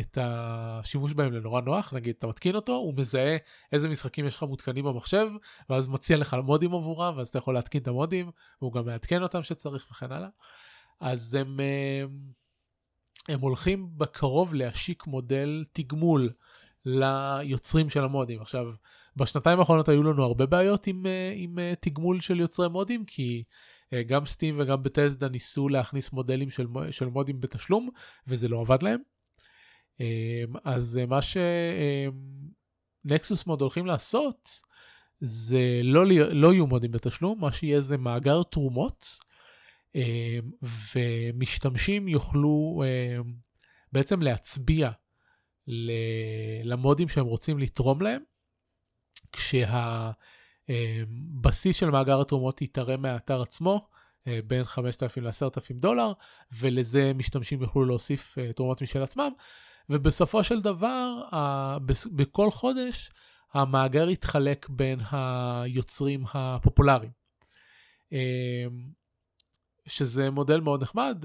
את השימוש בהם לנורא נוח. נגיד, אתה מתקין אותו, הוא מזהה איזה משחקים יש לך מותקנים במחשב, ואז מציע לך מודים עבורם, ואז אתה יכול להתקין את המודים, והוא גם מעדכן אותם שצריך וכן הלאה. אז הם, הם הולכים בקרוב להשיק מודל תגמול ליוצרים של המודים. עכשיו, בשנתיים האחרונות היו לנו הרבה בעיות עם, אה, עם אה, תגמול של יוצרי מודים, כי אה, גם סטים וגם בטסדה ניסו להכניס מודלים של, של מודים בתשלום, וזה לא עבד להם. אז מה שנקסוס מוד הולכים לעשות, זה לא, לא יהיו מודים בתשלום, מה שיהיה זה מאגר תרומות, ומשתמשים יוכלו בעצם להצביע למודים שהם רוצים לתרום להם, כשהבסיס של מאגר התרומות יתרם מהאתר עצמו, אה, בין 5,000 ל-10,000 דולר, ולזה משתמשים יוכלו להוסיף אה, תרומות משל עצמם, ובסופו של דבר, בכל חודש, המאגר יתחלק בין היוצרים הפופולריים. אה, שזה מודל מאוד נחמד,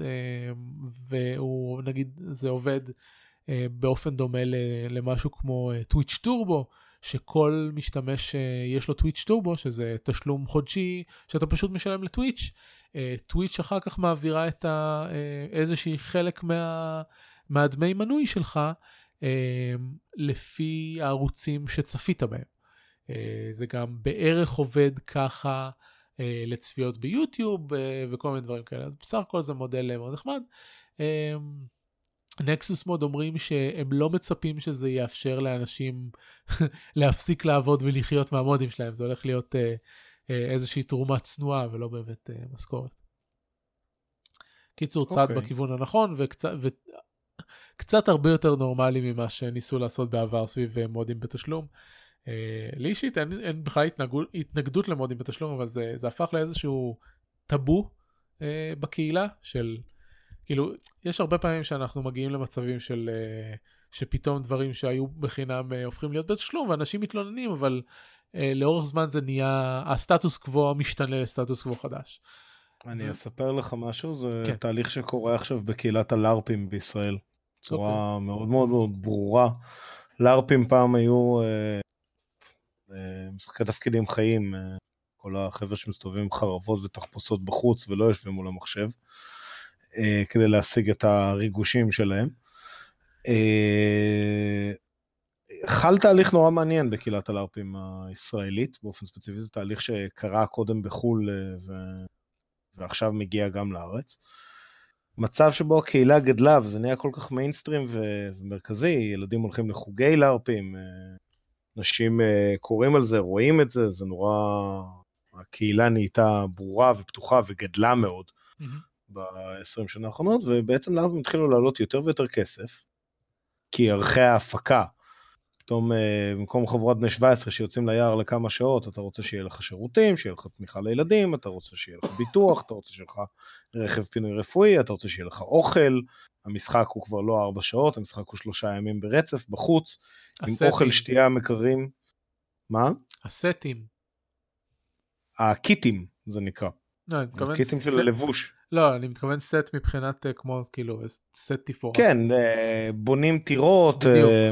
והוא נגיד, זה עובד באופן דומה למשהו כמו טוויץ' טורבו, שכל משתמש אה, יש לו טוויץ' טורבו, שזה תשלום חודשי שאתה פשוט משלם לטוויץ'. טוויץ' אחר כך מעבירה את ה, אה, איזושהי חלק מה, מהדמי מנוי שלך אה, לפי הערוצים שצפית בהם. זה גם בערך עובד ככה לצפיות ביוטיוב וכל מיני דברים כאלה. אז בסך הכל זה מודל מאוד נחמד. נקסוס מוד אומרים שהם לא מצפים שזה יאפשר לאנשים להפסיק לעבוד ולחיות מהמודים שלהם, זה הולך להיות אה, אה, איזושהי תרומה צנועה ולא באמת אה, משכורת. קיצור, צעד okay. אוקיי. בכיוון הנכון וקצת, וקצת הרבה יותר נורמלי ממה שניסו לעשות בעבר סביב אה, מודים בתשלום. אה, לי אישית אין, אין בכלל התנגדות, התנגדות למודים בתשלום, אבל זה, זה הפך לאיזשהו טאבו אה, בקהילה של... כאילו, יש הרבה פעמים שאנחנו מגיעים למצבים של, uh, שפתאום דברים שהיו בחינם uh, הופכים להיות בתשלום, ואנשים מתלוננים, אבל uh, לאורך זמן זה נהיה, הסטטוס קוו משתנה לסטטוס קוו חדש. אני ו... אספר לך משהו, זה כן. תהליך שקורה עכשיו בקהילת הלארפים בישראל. אוקיי. מאוד מאוד מאוד ברורה. לארפים פעם היו uh, משחקי תפקידים חיים, uh, כל החבר'ה שמסתובבים עם חרבות ותחפושות בחוץ ולא יושבים מול המחשב. אה, כדי להשיג את הריגושים שלהם. אה, חל תהליך נורא מעניין בקהילת הלארפים הישראלית, באופן ספציפי זה תהליך שקרה קודם בחו"ל אה, ו... ועכשיו מגיע גם לארץ. מצב שבו הקהילה גדלה וזה נהיה כל כך מיינסטרים. ומרכזי, ילדים הולכים לחוגי לארפים, אנשים קוראים על זה, רואים את זה, זה נורא... הקהילה נהייתה ברורה ופתוחה וגדלה מאוד. Mm-hmm. ב-20 שנה האחרונות, ובעצם התחילו לעלות יותר ויותר כסף, כי ערכי ההפקה, פתאום אה, במקום חבורת בני 17 שיוצאים ליער לכמה שעות, אתה רוצה שיהיה לך שירותים, שיהיה לך תמיכה לילדים, אתה רוצה שיהיה לך ביטוח, אתה רוצה שיהיה לך רכב פינוי רפואי, אתה רוצה שיהיה לך אוכל, המשחק הוא כבר לא ארבע שעות, המשחק הוא שלושה ימים ברצף, בחוץ, הסטים. עם אוכל, שתייה, מקררים. מה? הסטים. הקיטים זה נקרא. לא, אני מתכוון... קיטים של לבוש. לא, אני מתכוון סט מבחינת אה, כמו כאילו סט תפאורה. כן, אה, בונים טירות, אה,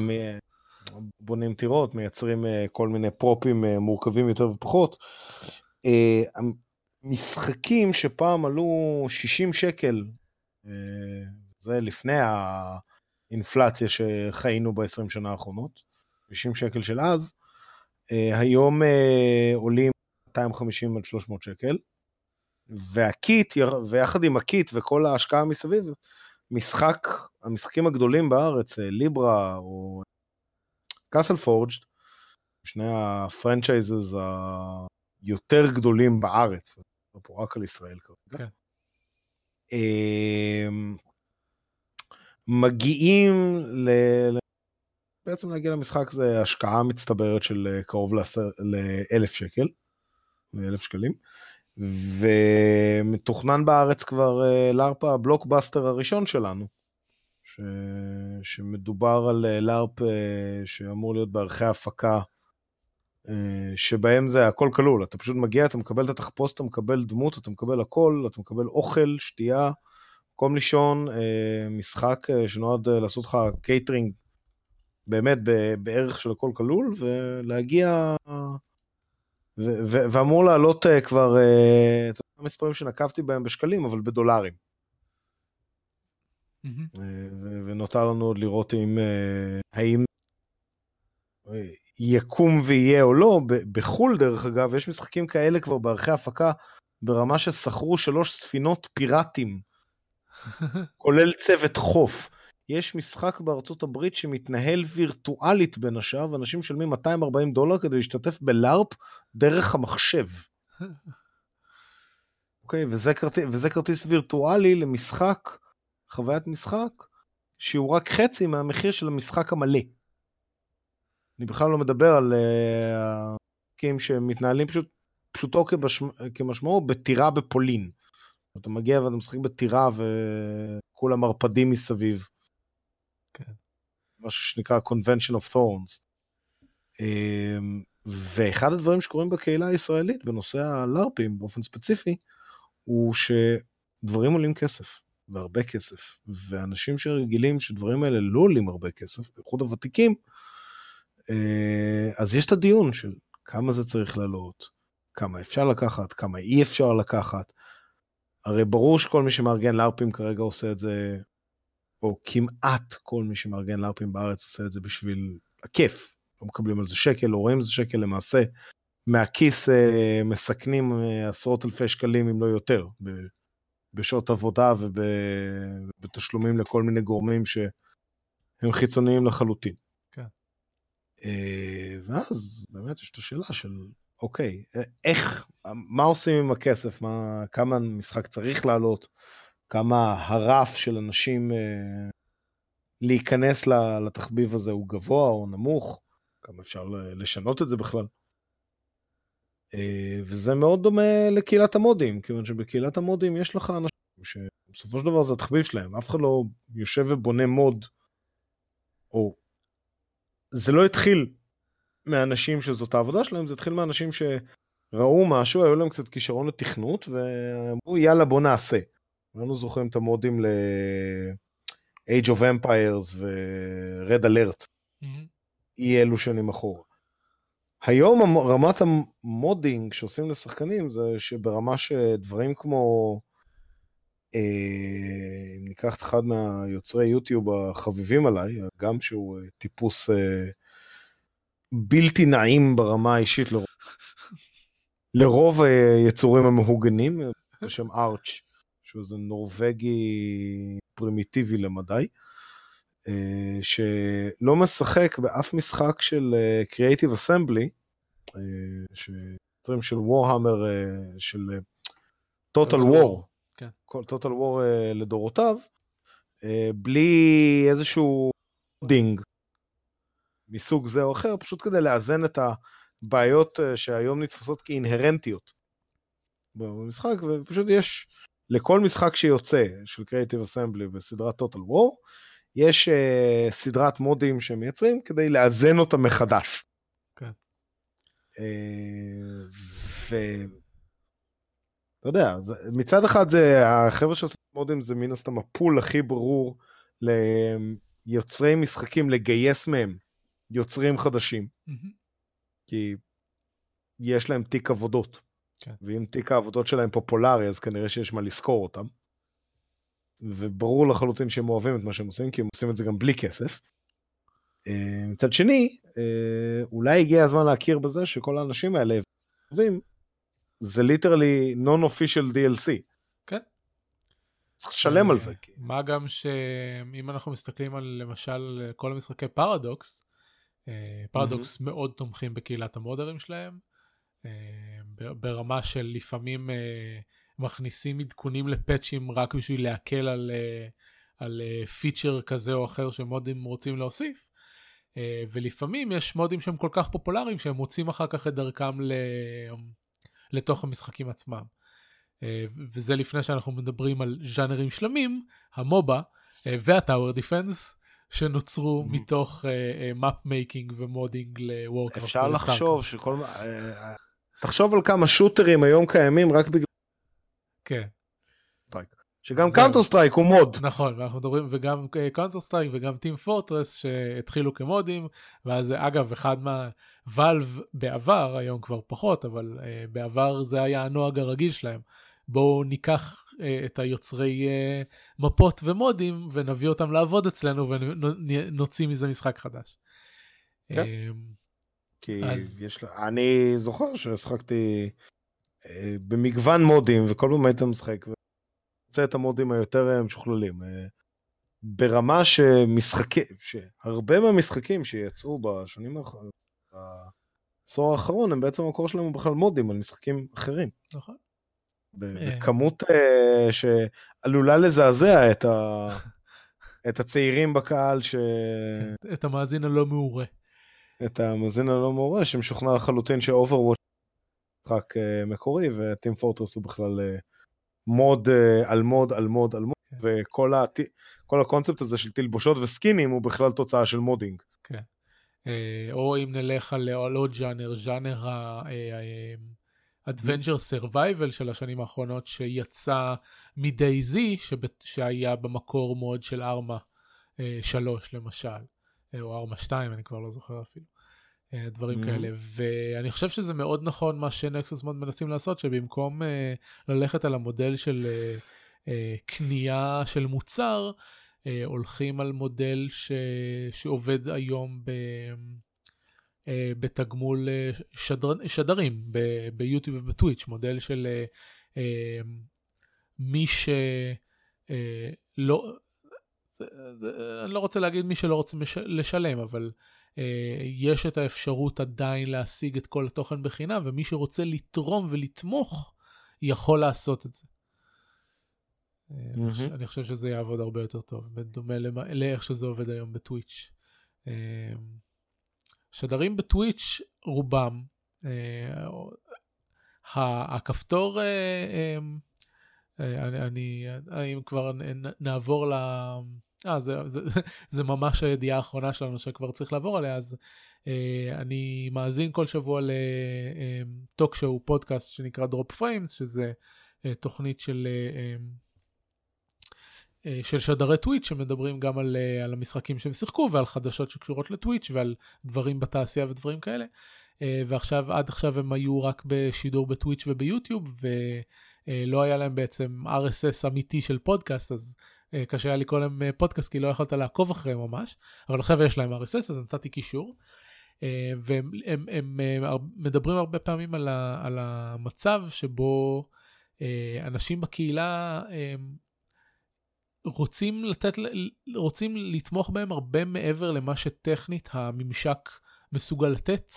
בונים טירות, מייצרים כל מיני פרופים מורכבים יותר ופחות. משחקים שפעם עלו 60 שקל, זה לפני האינפלציה שחיינו ב-20 שנה האחרונות, 60 שקל של אז, היום עולים 250 עד 300 שקל. והקיט, ויחד עם הקיט וכל ההשקעה מסביב, משחק, המשחקים הגדולים בארץ, אה, ליברה או קאסל פורג'ד, שני ה franchises היותר גדולים בארץ, פה רק על ישראל כרגע. כן. אמ, מגיעים בעצם להגיע למשחק זה השקעה מצטברת של אה, קרוב לאלף שקל, אלף שקלים, ומתוכנן בארץ כבר אה, LARP ה blockbuster הראשון שלנו, ש... שמדובר על אה, LARP שאמור להיות בערכי הפקה, שבהם זה הכל כלול, אתה פשוט מגיע, אתה מקבל את התחפושת, אתה מקבל דמות, אתה מקבל הכל, אתה מקבל אוכל, שתייה, מקום לישון, משחק שנועד לעשות לך קייטרינג באמת בערך של הכל כלול, ולהגיע, ו- ו- ואמור לעלות כבר את המספרים שנקבתי בהם בשקלים, אבל בדולרים. Mm-hmm. ו- ונותר לנו עוד לראות אם, uh, האם יקום ויהיה או לא, בחו"ל דרך אגב, יש משחקים כאלה כבר בערכי הפקה ברמה ששכרו שלוש ספינות פיראטים, כולל צוות חוף. יש משחק בארצות הברית שמתנהל וירטואלית בין השאר, ואנשים משלמים 240 דולר כדי להשתתף בלארפ דרך המחשב. אוקיי, okay, וזה, כרט... וזה כרטיס וירטואלי למשחק, חוויית משחק, שהוא רק חצי מהמחיר של המשחק המלא. אני בכלל לא מדבר על המשחקים uh, שמתנהלים פשוט, פשוטו. כמשמעו בטירה בפולין. אתה מגיע ואתה משחק בטירה וכולם ערפדים מסביב. כן. משהו שנקרא convention of thorns. אמ, ואחד הדברים שקורים בקהילה הישראלית בנושא הלארפים באופן ספציפי, הוא שדברים עולים כסף, והרבה כסף, ואנשים שרגילים שדברים האלה לא עולים הרבה כסף, בייחוד הוותיקים, אה, אז יש את הדיון של כמה זה צריך לעלות, כמה אפשר לקחת, כמה אי אפשר לקחת. הרי ברור שכל מי שמארגן לארפים כרגע עושה את זה או כמעט כל מי שמארגן לארפים בארץ עושה את זה בשביל הכיף. לא מקבלים על זה שקל, לא רואים על זה שקל למעשה. מהכיס אה, מסכנים אה, עשרות אלפי שקלים אם לא יותר בשעות עבודה ובתשלומים לכל מיני גורמים שהם חיצוניים לחלוטין. כן. אה, ואז באמת יש את השאלה של אוקיי, איך, מה עושים עם הכסף, מה, כמה משחק צריך לעלות, כמה הרף של אנשים אה, להיכנס לתחביב הזה הוא גבוה או נמוך, כמה אפשר לשנות את זה בכלל. אה, וזה מאוד דומה לקהילת המודים, כיוון שבקהילת המודים יש לך אנשים שבסופו של דבר זה התחביב שלהם, אף אחד לא יושב ובונה מוד, או זה לא התחיל מאנשים שזאת העבודה שלהם, זה התחיל מאנשים שראו משהו, היו להם קצת כישרון לתכנות, ואמרו יאללה בוא נעשה. כולנו זוכרים את המודים ל-Age of Empires ו-Red Alert, mm-hmm. אי אלו שנים אחורה. היום רמת ה modding שעושים למשחקים זה שברמה שדברים כמו, אה, ניקח את אחד מהיוצרי יוטיוב החביבים עליי, גם שהוא אה, טיפוס אה, בלתי נעים ברמה האישית לרוב, לרוב היצורים המהוגנים, בשם Arch. שהוא איזה נורבגי פרימיטיבי למדי, אה, שלא משחק באף משחק של אה, אסמבלי, שטרים של וורהמר, של טוטל וור, טוטל וור לדורותיו, אה, בלי איזשהו דינג מסוג זה או אחר, פשוט כדי לאזן את הבעיות שהיום נתפסות כאינהרנטיות במשחק, ופשוט יש לכל משחק שיוצא של Creative Assembly בסדרת Total War, יש uh, סדרת מודים שמייצרים כדי לאזן אותם מחדש. כן. Uh, ו... אתה יודע, זה, מצד אחד זה, החבר'ה שעושים מודים זה מן הסתם הפול הכי ברור ליוצרי משחקים לגייס מהם יוצרים חדשים. Mm-hmm. כי יש להם תיק עבודות. כן. ואם תיק העבודות שלהם פופולרי, אז כנראה שיש מה לזכור אותם. וברור לחלוטין שהם אוהבים את מה שהם עושים, כי הם עושים את זה גם בלי כסף. אה, מצד שני, אה, אולי הגיע הזמן להכיר בזה שכל האנשים האלה אוהבים, זה literally non-official DLC. כן. צריך לשלם על זה. אה, מה גם שאם אנחנו מסתכלים על למשל כל המשחקי Paradox, Paradox מאוד תומכים בקהילת המודרים שלהם. ברמה של לפעמים מכניסים עדכונים לפאצ'ים רק בשביל להקל על, אה, על פיצ'ר כזה או אחר שמודים רוצים להוסיף. ולפעמים יש מודים שהם כל כך פופולריים שהם מוצאים אחר כך את דרכם ל... לתוך המשחקים עצמם. וזה לפני שאנחנו מדברים על ז'אנרים שלמים, ה MOBA וה tower defense, שנוצרו. מתוך map making ו modding ל Warcraft. אפשר לחשוב שכל... תחשוב על כמה שוטרים היום קיימים רק בגלל... כן. שגם Counter-Strike הוא מוד. נכון, ואנחנו מדברים, וגם Counter-Strike וגם Team Fortress שהתחילו כמודים, ואז אגב, אחד מה... Valve בעבר, היום כבר פחות, אבל אה, בעבר זה היה הנוהג הרגיל שלהם. בואו ניקח אה, את היוצרי אה, מפות ומודים ונביא אותם לעבוד אצלנו ונוציא מזה משחק חדש. כן. Uh, כי אז... יש. אני זוכר ששחקתי במגוון מודים וכל פעם היית משחק רוצה את המודים היותר משוכללים. Uh, ברמה שמשחקי, שהרבה מהמשחקים שיצאו בשנים האחרונות, בעשור האחרון הם בעצם המקור שלהם הוא בכלל מודים על משחקים אחרים. נכון. אה. בכמות שעלולה לזעזע את, ה... את הצעירים בקהל ש... את המאזין הלא מעורה. את המאזין הלא מעורה שמשוכנע לחלוטין ש Overwatch משחק אה, מקורי ו Team Fortress הוא בכלל אה, mod אה, על mod על mod על mod כן. וכל הת... הקונספט הזה של תלבושות וסקינים הוא בכלל תוצאה של modding. כן. או אם נלך על עוד ז'אנר, ז'אנר ה... Adventure Survival של השנים האחרונות שיצא מדייזי שהיה במקור מוד של ארמה 3 למשל, אה, או ארמה 2 אני כבר לא זוכר אפילו. אה, דברים mm-hmm. כאלה ואני חושב שזה מאוד נכון מה שנקסוס מוד מנסים לעשות שבמקום uh, ללכת על המודל של uh, uh, קנייה של מוצר uh, הולכים על מודל ש... שעובד היום ב... אה, בתגמול אה, שדר, שדרים ב, ביוטיוב ובטוויץ', מודל של אה מי שלא, אני לא רוצה להגיד מי שלא רוצה לשלם, אבל יש את האפשרות עדיין להשיג את כל התוכן בחינם, ומי שרוצה לתרום ולתמוך, יכול לעשות את זה. Mm-hmm. אני חושב שזה יעבוד הרבה יותר טוב, בדומה לאיך שזה עובד היום בטוויץ'. שדרים בטוויץ' רובם, אה, הכפתור, אה, אה, אני, אני, אני כבר נעבור ל... אה, זה, זה, זה ממש הידיעה האחרונה שלנו שכבר צריך לעבור עליה, אז אה, אני מאזין כל שבוע ל talk show פודקאסט שנקרא Dropped Frames, שזה אה, תוכנית של אה, אה, של שדרי טוויץ' שמדברים גם על, אה, על המשחקים שהם שיחקו ועל חדשות שקשורות לטוויץ' ועל דברים בתעשייה ודברים כאלה. אה, ועכשיו, עד עכשיו הם היו רק בשידור בטוויץ' וביוטיוב ולא היה להם בעצם RSS אמיתי של פודקאסט אז קשה היה לקרוא להם פודקאסט כי לא יכולת לעקוב אחריהם ממש, אבל עכשיו יש להם RSS אז נתתי קישור. והם הם, הם, הם מדברים הרבה פעמים על, ה, על המצב שבו אנשים בקהילה רוצים לתת, רוצים לתמוך בהם הרבה מעבר למה שטכנית הממשק מסוגל לתת,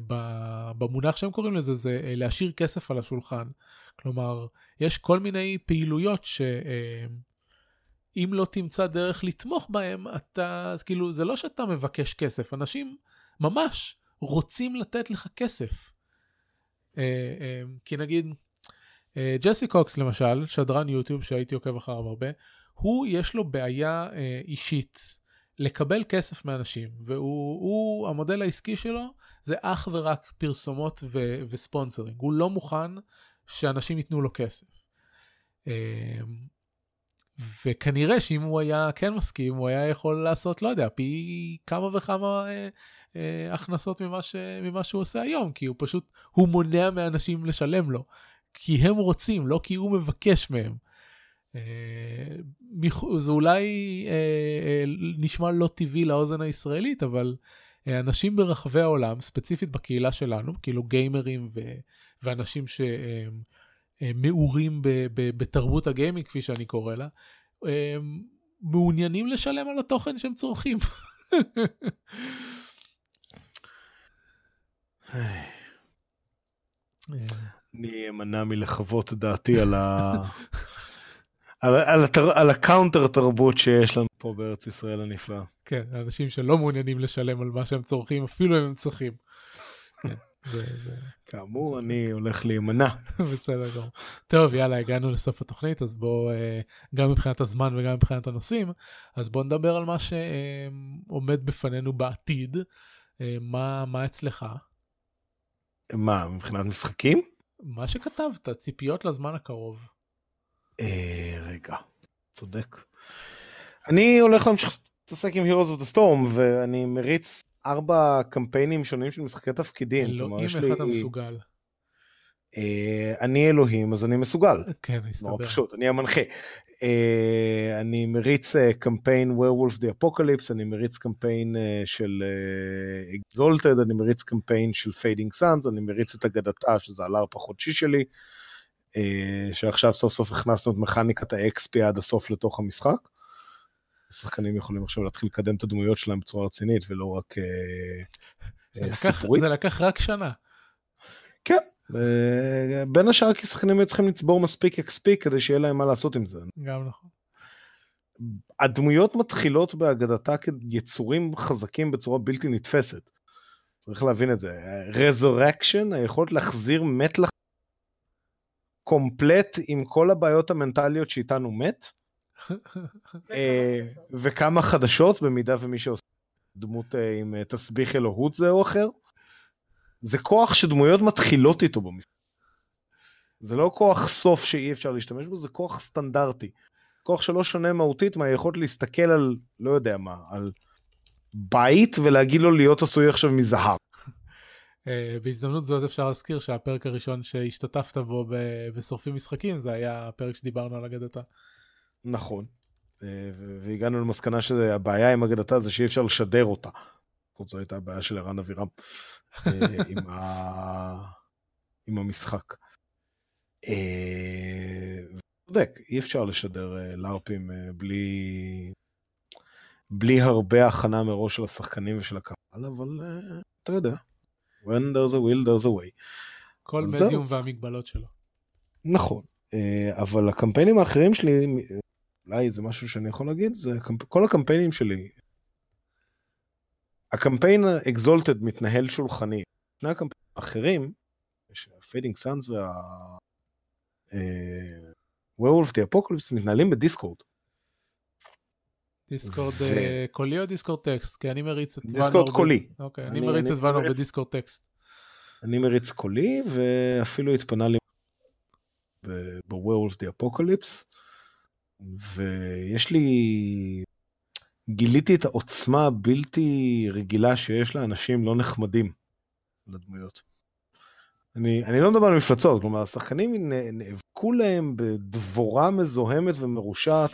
ובמונח שהם קוראים לזה זה אה, להשאיר כסף על השולחן. כלומר, יש כל מיני פעילויות שאם אה, לא תמצא דרך לתמוך בהם, אתה, אז כאילו, זה לא שאתה מבקש כסף, אנשים ממש רוצים לתת לך כסף. אה, כי נגיד, אה, ג'סי קוקס למשל, שדרן יוטיוב שהייתי עוקב אחריו הרבה, הוא יש לו בעיה אה, אישית לקבל כסף מאנשים, והוא, הוא, המודל העסקי שלו זה אך ורק פרסומות ו, וספונסרינג, הוא לא מוכן שאנשים ייתנו לו כסף. אה, וכנראה שאם הוא היה כן מסכים, הוא היה יכול לעשות, לא יודע, פי כמה וכמה אה, אה, הכנסות ממה, ש, ממה שהוא עושה היום, כי הוא פשוט, הוא מונע מאנשים לשלם לו. כי הם רוצים, לא כי הוא מבקש מהם. אה, זה אולי אה, אה, נשמע לא טבעי לאוזן הישראלית, אבל אנשים ברחבי העולם, ספציפית בקהילה שלנו, כאילו גיימרים ו- ואנשים שמעורים בתרבות הגיימינג, כפי שאני קורא לה, מעוניינים לשלם על התוכן שהם צורכים. אני אמנע מלחוות דעתי על, ה... על, על, התר, על ה counter תרבות שיש לנו פה בארץ ישראל הנפלאה. כן, אנשים שלא מעוניינים לשלם על מה שהם צורכים, אפילו אם הם צריכים. כן. כאמור, אני הולך להימנע. בסדר גמור. טוב, יאללה, הגענו לסוף התוכנית, אז בואו, אה, גם מבחינת הזמן וגם מבחינת הנושאים, אז בואו נדבר על מה שעומד בפנינו בעתיד. אה, מה, מה אצלך? מה, מבחינת משחקים? מה שכתבת, ציפיות לזמן הקרוב. אה, רגע, צודק. אני הולך להמשיך להתעסק עם Heroes of the Storm, ואני מריץ ארבע קמפיינים שונים של משחקי תפקידים. אלוהים, איך. אתה מסוגל. אה, אני אלוהים, אז אני מסוגל. כן, מסתבר. מאוד פשוט, אני המנחה. אה, אני מריץ אה, קמפיין Werewolf the Apocalypse, אני מריץ קמפיין של Exalted, אני מריץ קמפיין של Fading Suns, אני מריץ את אגדתה, שזה הלארפ החודשי שלי. שעכשיו סוף סוף הכנסנו את מכניקת ה-XP עד הסוף לתוך המשחק. השחקנים יכולים עכשיו להתחיל לקדם את הדמויות שלהם בצורה רצינית ולא רק אה, לקח, סיפורית. זה לקח רק שנה. כן, בין השאר כי שחקנים היו צריכים לצבור מספיק XP כדי שיהיה להם מה לעשות עם זה. גם נכון. הדמויות מתחילות בהגדתה כיצורים חזקים בצורה בלתי נתפסת. צריך להבין את זה. רזורקשן, היכולת להחזיר מת לח... קומפלט עם כל הבעיות המנטליות שאיתנו מת. אה, וכמה חדשות במידה ומי שעושה דמות אה, עם אה, תסביך אלוהות זה או אחר. זה כוח שדמויות מתחילות איתו במשחק. זה לא כוח סוף שאי אפשר להשתמש בו, זה כוח סטנדרטי. כוח שלא שונה מהותית מהיכולת להסתכל על, לא יודע מה, על בית ולהגיד לו להיות עשוי עכשיו מזהב. בהזדמנות זאת אפשר להזכיר שהפרק הראשון שהשתתפת בו בשורפים משחקים זה היה הפרק שדיברנו על אגדתה. נכון. אה, והגענו למסקנה שהבעיה עם אגדתה זה שאי אפשר לשדר אותה. לפחות זו הייתה הבעיה של ערן אבירם אה, עם, ה... עם המשחק. אה, צודק, אי אפשר לשדר לארפים בלי, בלי הרבה הכנה מראש של השחקנים ושל הקהל, אבל אתה יודע, when there's a will there's a way. כל מדיום והמגבלות שלו. נכון, אבל הקמפיינים האחרים שלי אולי זה משהו שאני יכול להגיד, זה כל הקמפיינים שלי. הקמפיין אקזולטד מתנהל שולחני. שני הקמפיינים האחרים, Fading Suns וה... Werewolf the Apocalypse מתנהלים בדיסקורד. דיסקורד אה, קולי או דיסקורד טקסט? כי אני מריץ את ואנור. דיסקורד קולי. אוקיי, אני מריץ את ואנור בדיסקורד טקסט. אני מריץ קולי ואפילו התפנה לי ב Werewolf the Apocalypse. ויש לי... גיליתי את העוצמה הבלתי רגילה שיש לאנשים לא נחמדים לדמויות. אני, אני לא מדבר על מפלצות, כלומר השחקנים נאבקו להם בדבורה מזוהמת ומרושעת,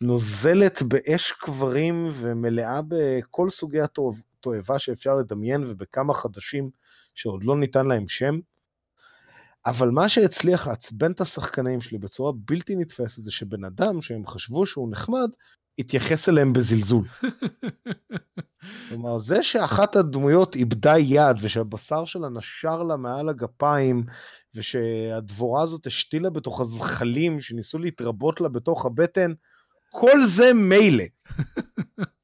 נוזלת באש קברים ומלאה בכל סוגי התועבה שאפשר לדמיין ובכמה חדשים שעוד לא ניתן להם שם. אבל מה שהצליח לעצבן את השחקנים שלי בצורה בלתי נתפסת זה שבן אדם שהם חשבו שהוא נחמד, התייחס אליהם בזלזול. כלומר, זה שאחת הדמויות איבדה יד ושהבשר שלה נשר לה מעל הגפיים ושהדבורה הזאת השתילה בתוך הזחלים שניסו להתרבות לה בתוך הבטן, כל זה מילא.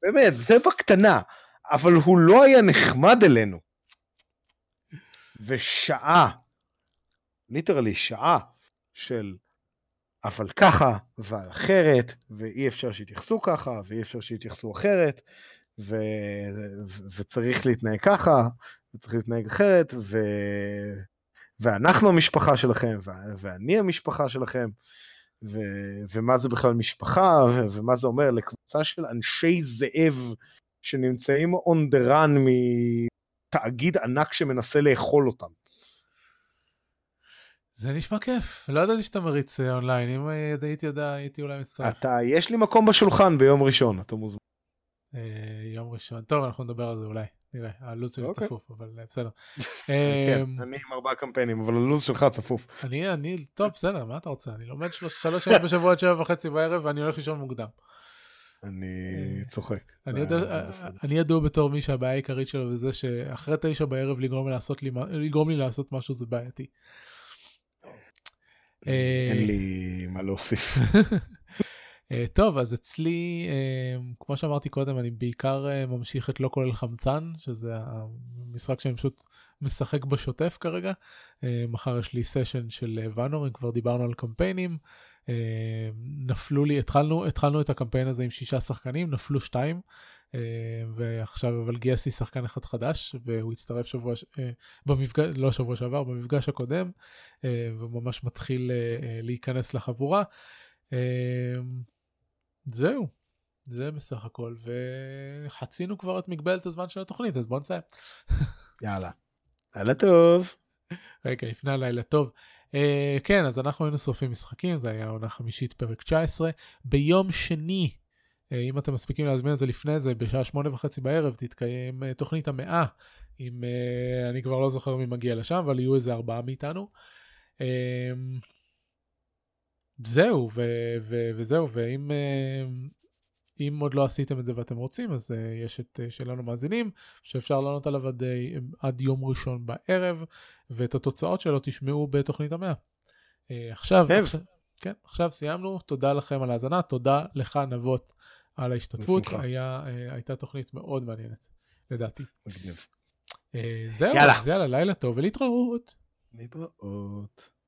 באמת, זה בקטנה. אבל הוא לא היה נחמד אלינו. ושעה ליטרלי שעה של אבל ככה ועל אחרת ואי אפשר שיתייחסו ככה ואי אפשר שיתייחסו אחרת ו... וצריך להתנהג ככה וצריך להתנהג אחרת ו... ואנחנו המשפחה שלכם ו... ואני המשפחה שלכם ו... ומה זה בכלל משפחה ו... ומה זה אומר לקבוצה של אנשי זאב שנמצאים on the run מתאגיד ענק שמנסה לאכול אותם. זה נשמע כיף, לא ידעתי שאתה מריץ אה, אונליין, אם הייתי יודע הייתי אולי מצטרף. אתה, יש לי מקום בשולחן ביום ראשון, אתה מוזמן. אה, יום ראשון, טוב אנחנו נדבר על זה אולי, נראה, הלו"ז שלי אוקיי. צפוף, אבל אה, בסדר. כן, אני עם ארבעה קמפיינים, אבל הלו"ז שלך צפוף. אני, אני, טוב בסדר, מה אתה רוצה, אני לומד שלוש שעות בשבוע עד שבע וחצי בערב ואני הולך לישון מוקדם. אני צוחק. אני ידוע בתור מי שהבעיה העיקרית שלו זה שאחרי תשע בערב לגרום לי לעשות משהו זה בעייתי. אין לי מה להוסיף. Uh, טוב, אז אצלי, uh, כמו שאמרתי קודם, אני בעיקר ממשיך את לא כולל חמצן, שזה המשחק שאני פשוט משחק בשוטף כרגע. מחר יש לי סשן של ואנור, אם כבר דיברנו על קמפיינים. נפלו לי, התחלנו, התחלנו את הקמפיין הזה עם שישה שחקנים, נפלו שתיים. Uh, ועכשיו אבל גייסתי שחקן אחד חדש והוא הצטרף שבוע, uh, במפגש, לא שבוע שעבר, במפגש הקודם, uh, וממש מתחיל להיכנס לחבורה. זהו, זה בסך הכל, וחצינו כבר את מגבלת הזמן של התוכנית, אז בוא נסיים. יאללה. לילה טוב. רגע, לפני הלילה טוב. Uh, כן, אז אנחנו היינו שורפים משחקים, זה היה עונה חמישית פרק 19. ביום שני, אם אתם מספיקים להזמין את זה לפני זה, בשעה שמונה וחצי בערב תתקיים uh, תוכנית המאה, עם, uh, אני כבר לא זוכר מי מגיע לשם, אבל יהיו איזה ארבעה מאיתנו. זהו, ו- ו- וזהו, ואם אם עוד לא עשיתם את זה ואתם רוצים, אז uh, יש את uh, שלנו מאזינים, שאפשר לענות עליו עד, uh, עד יום ראשון בערב, ואת התוצאות שלו תשמעו בתוכנית המאה. Uh, עכשיו, עכשיו, כן, עכשיו סיימנו, תודה לכם על ההאזנה, תודה לך נבות על ההשתתפות, היה, uh, הייתה תוכנית מאוד מעניינת, לדעתי. מגניב. Uh, זהו, יאללה. אז יאללה, לילה טוב ולהתראות. להתראות.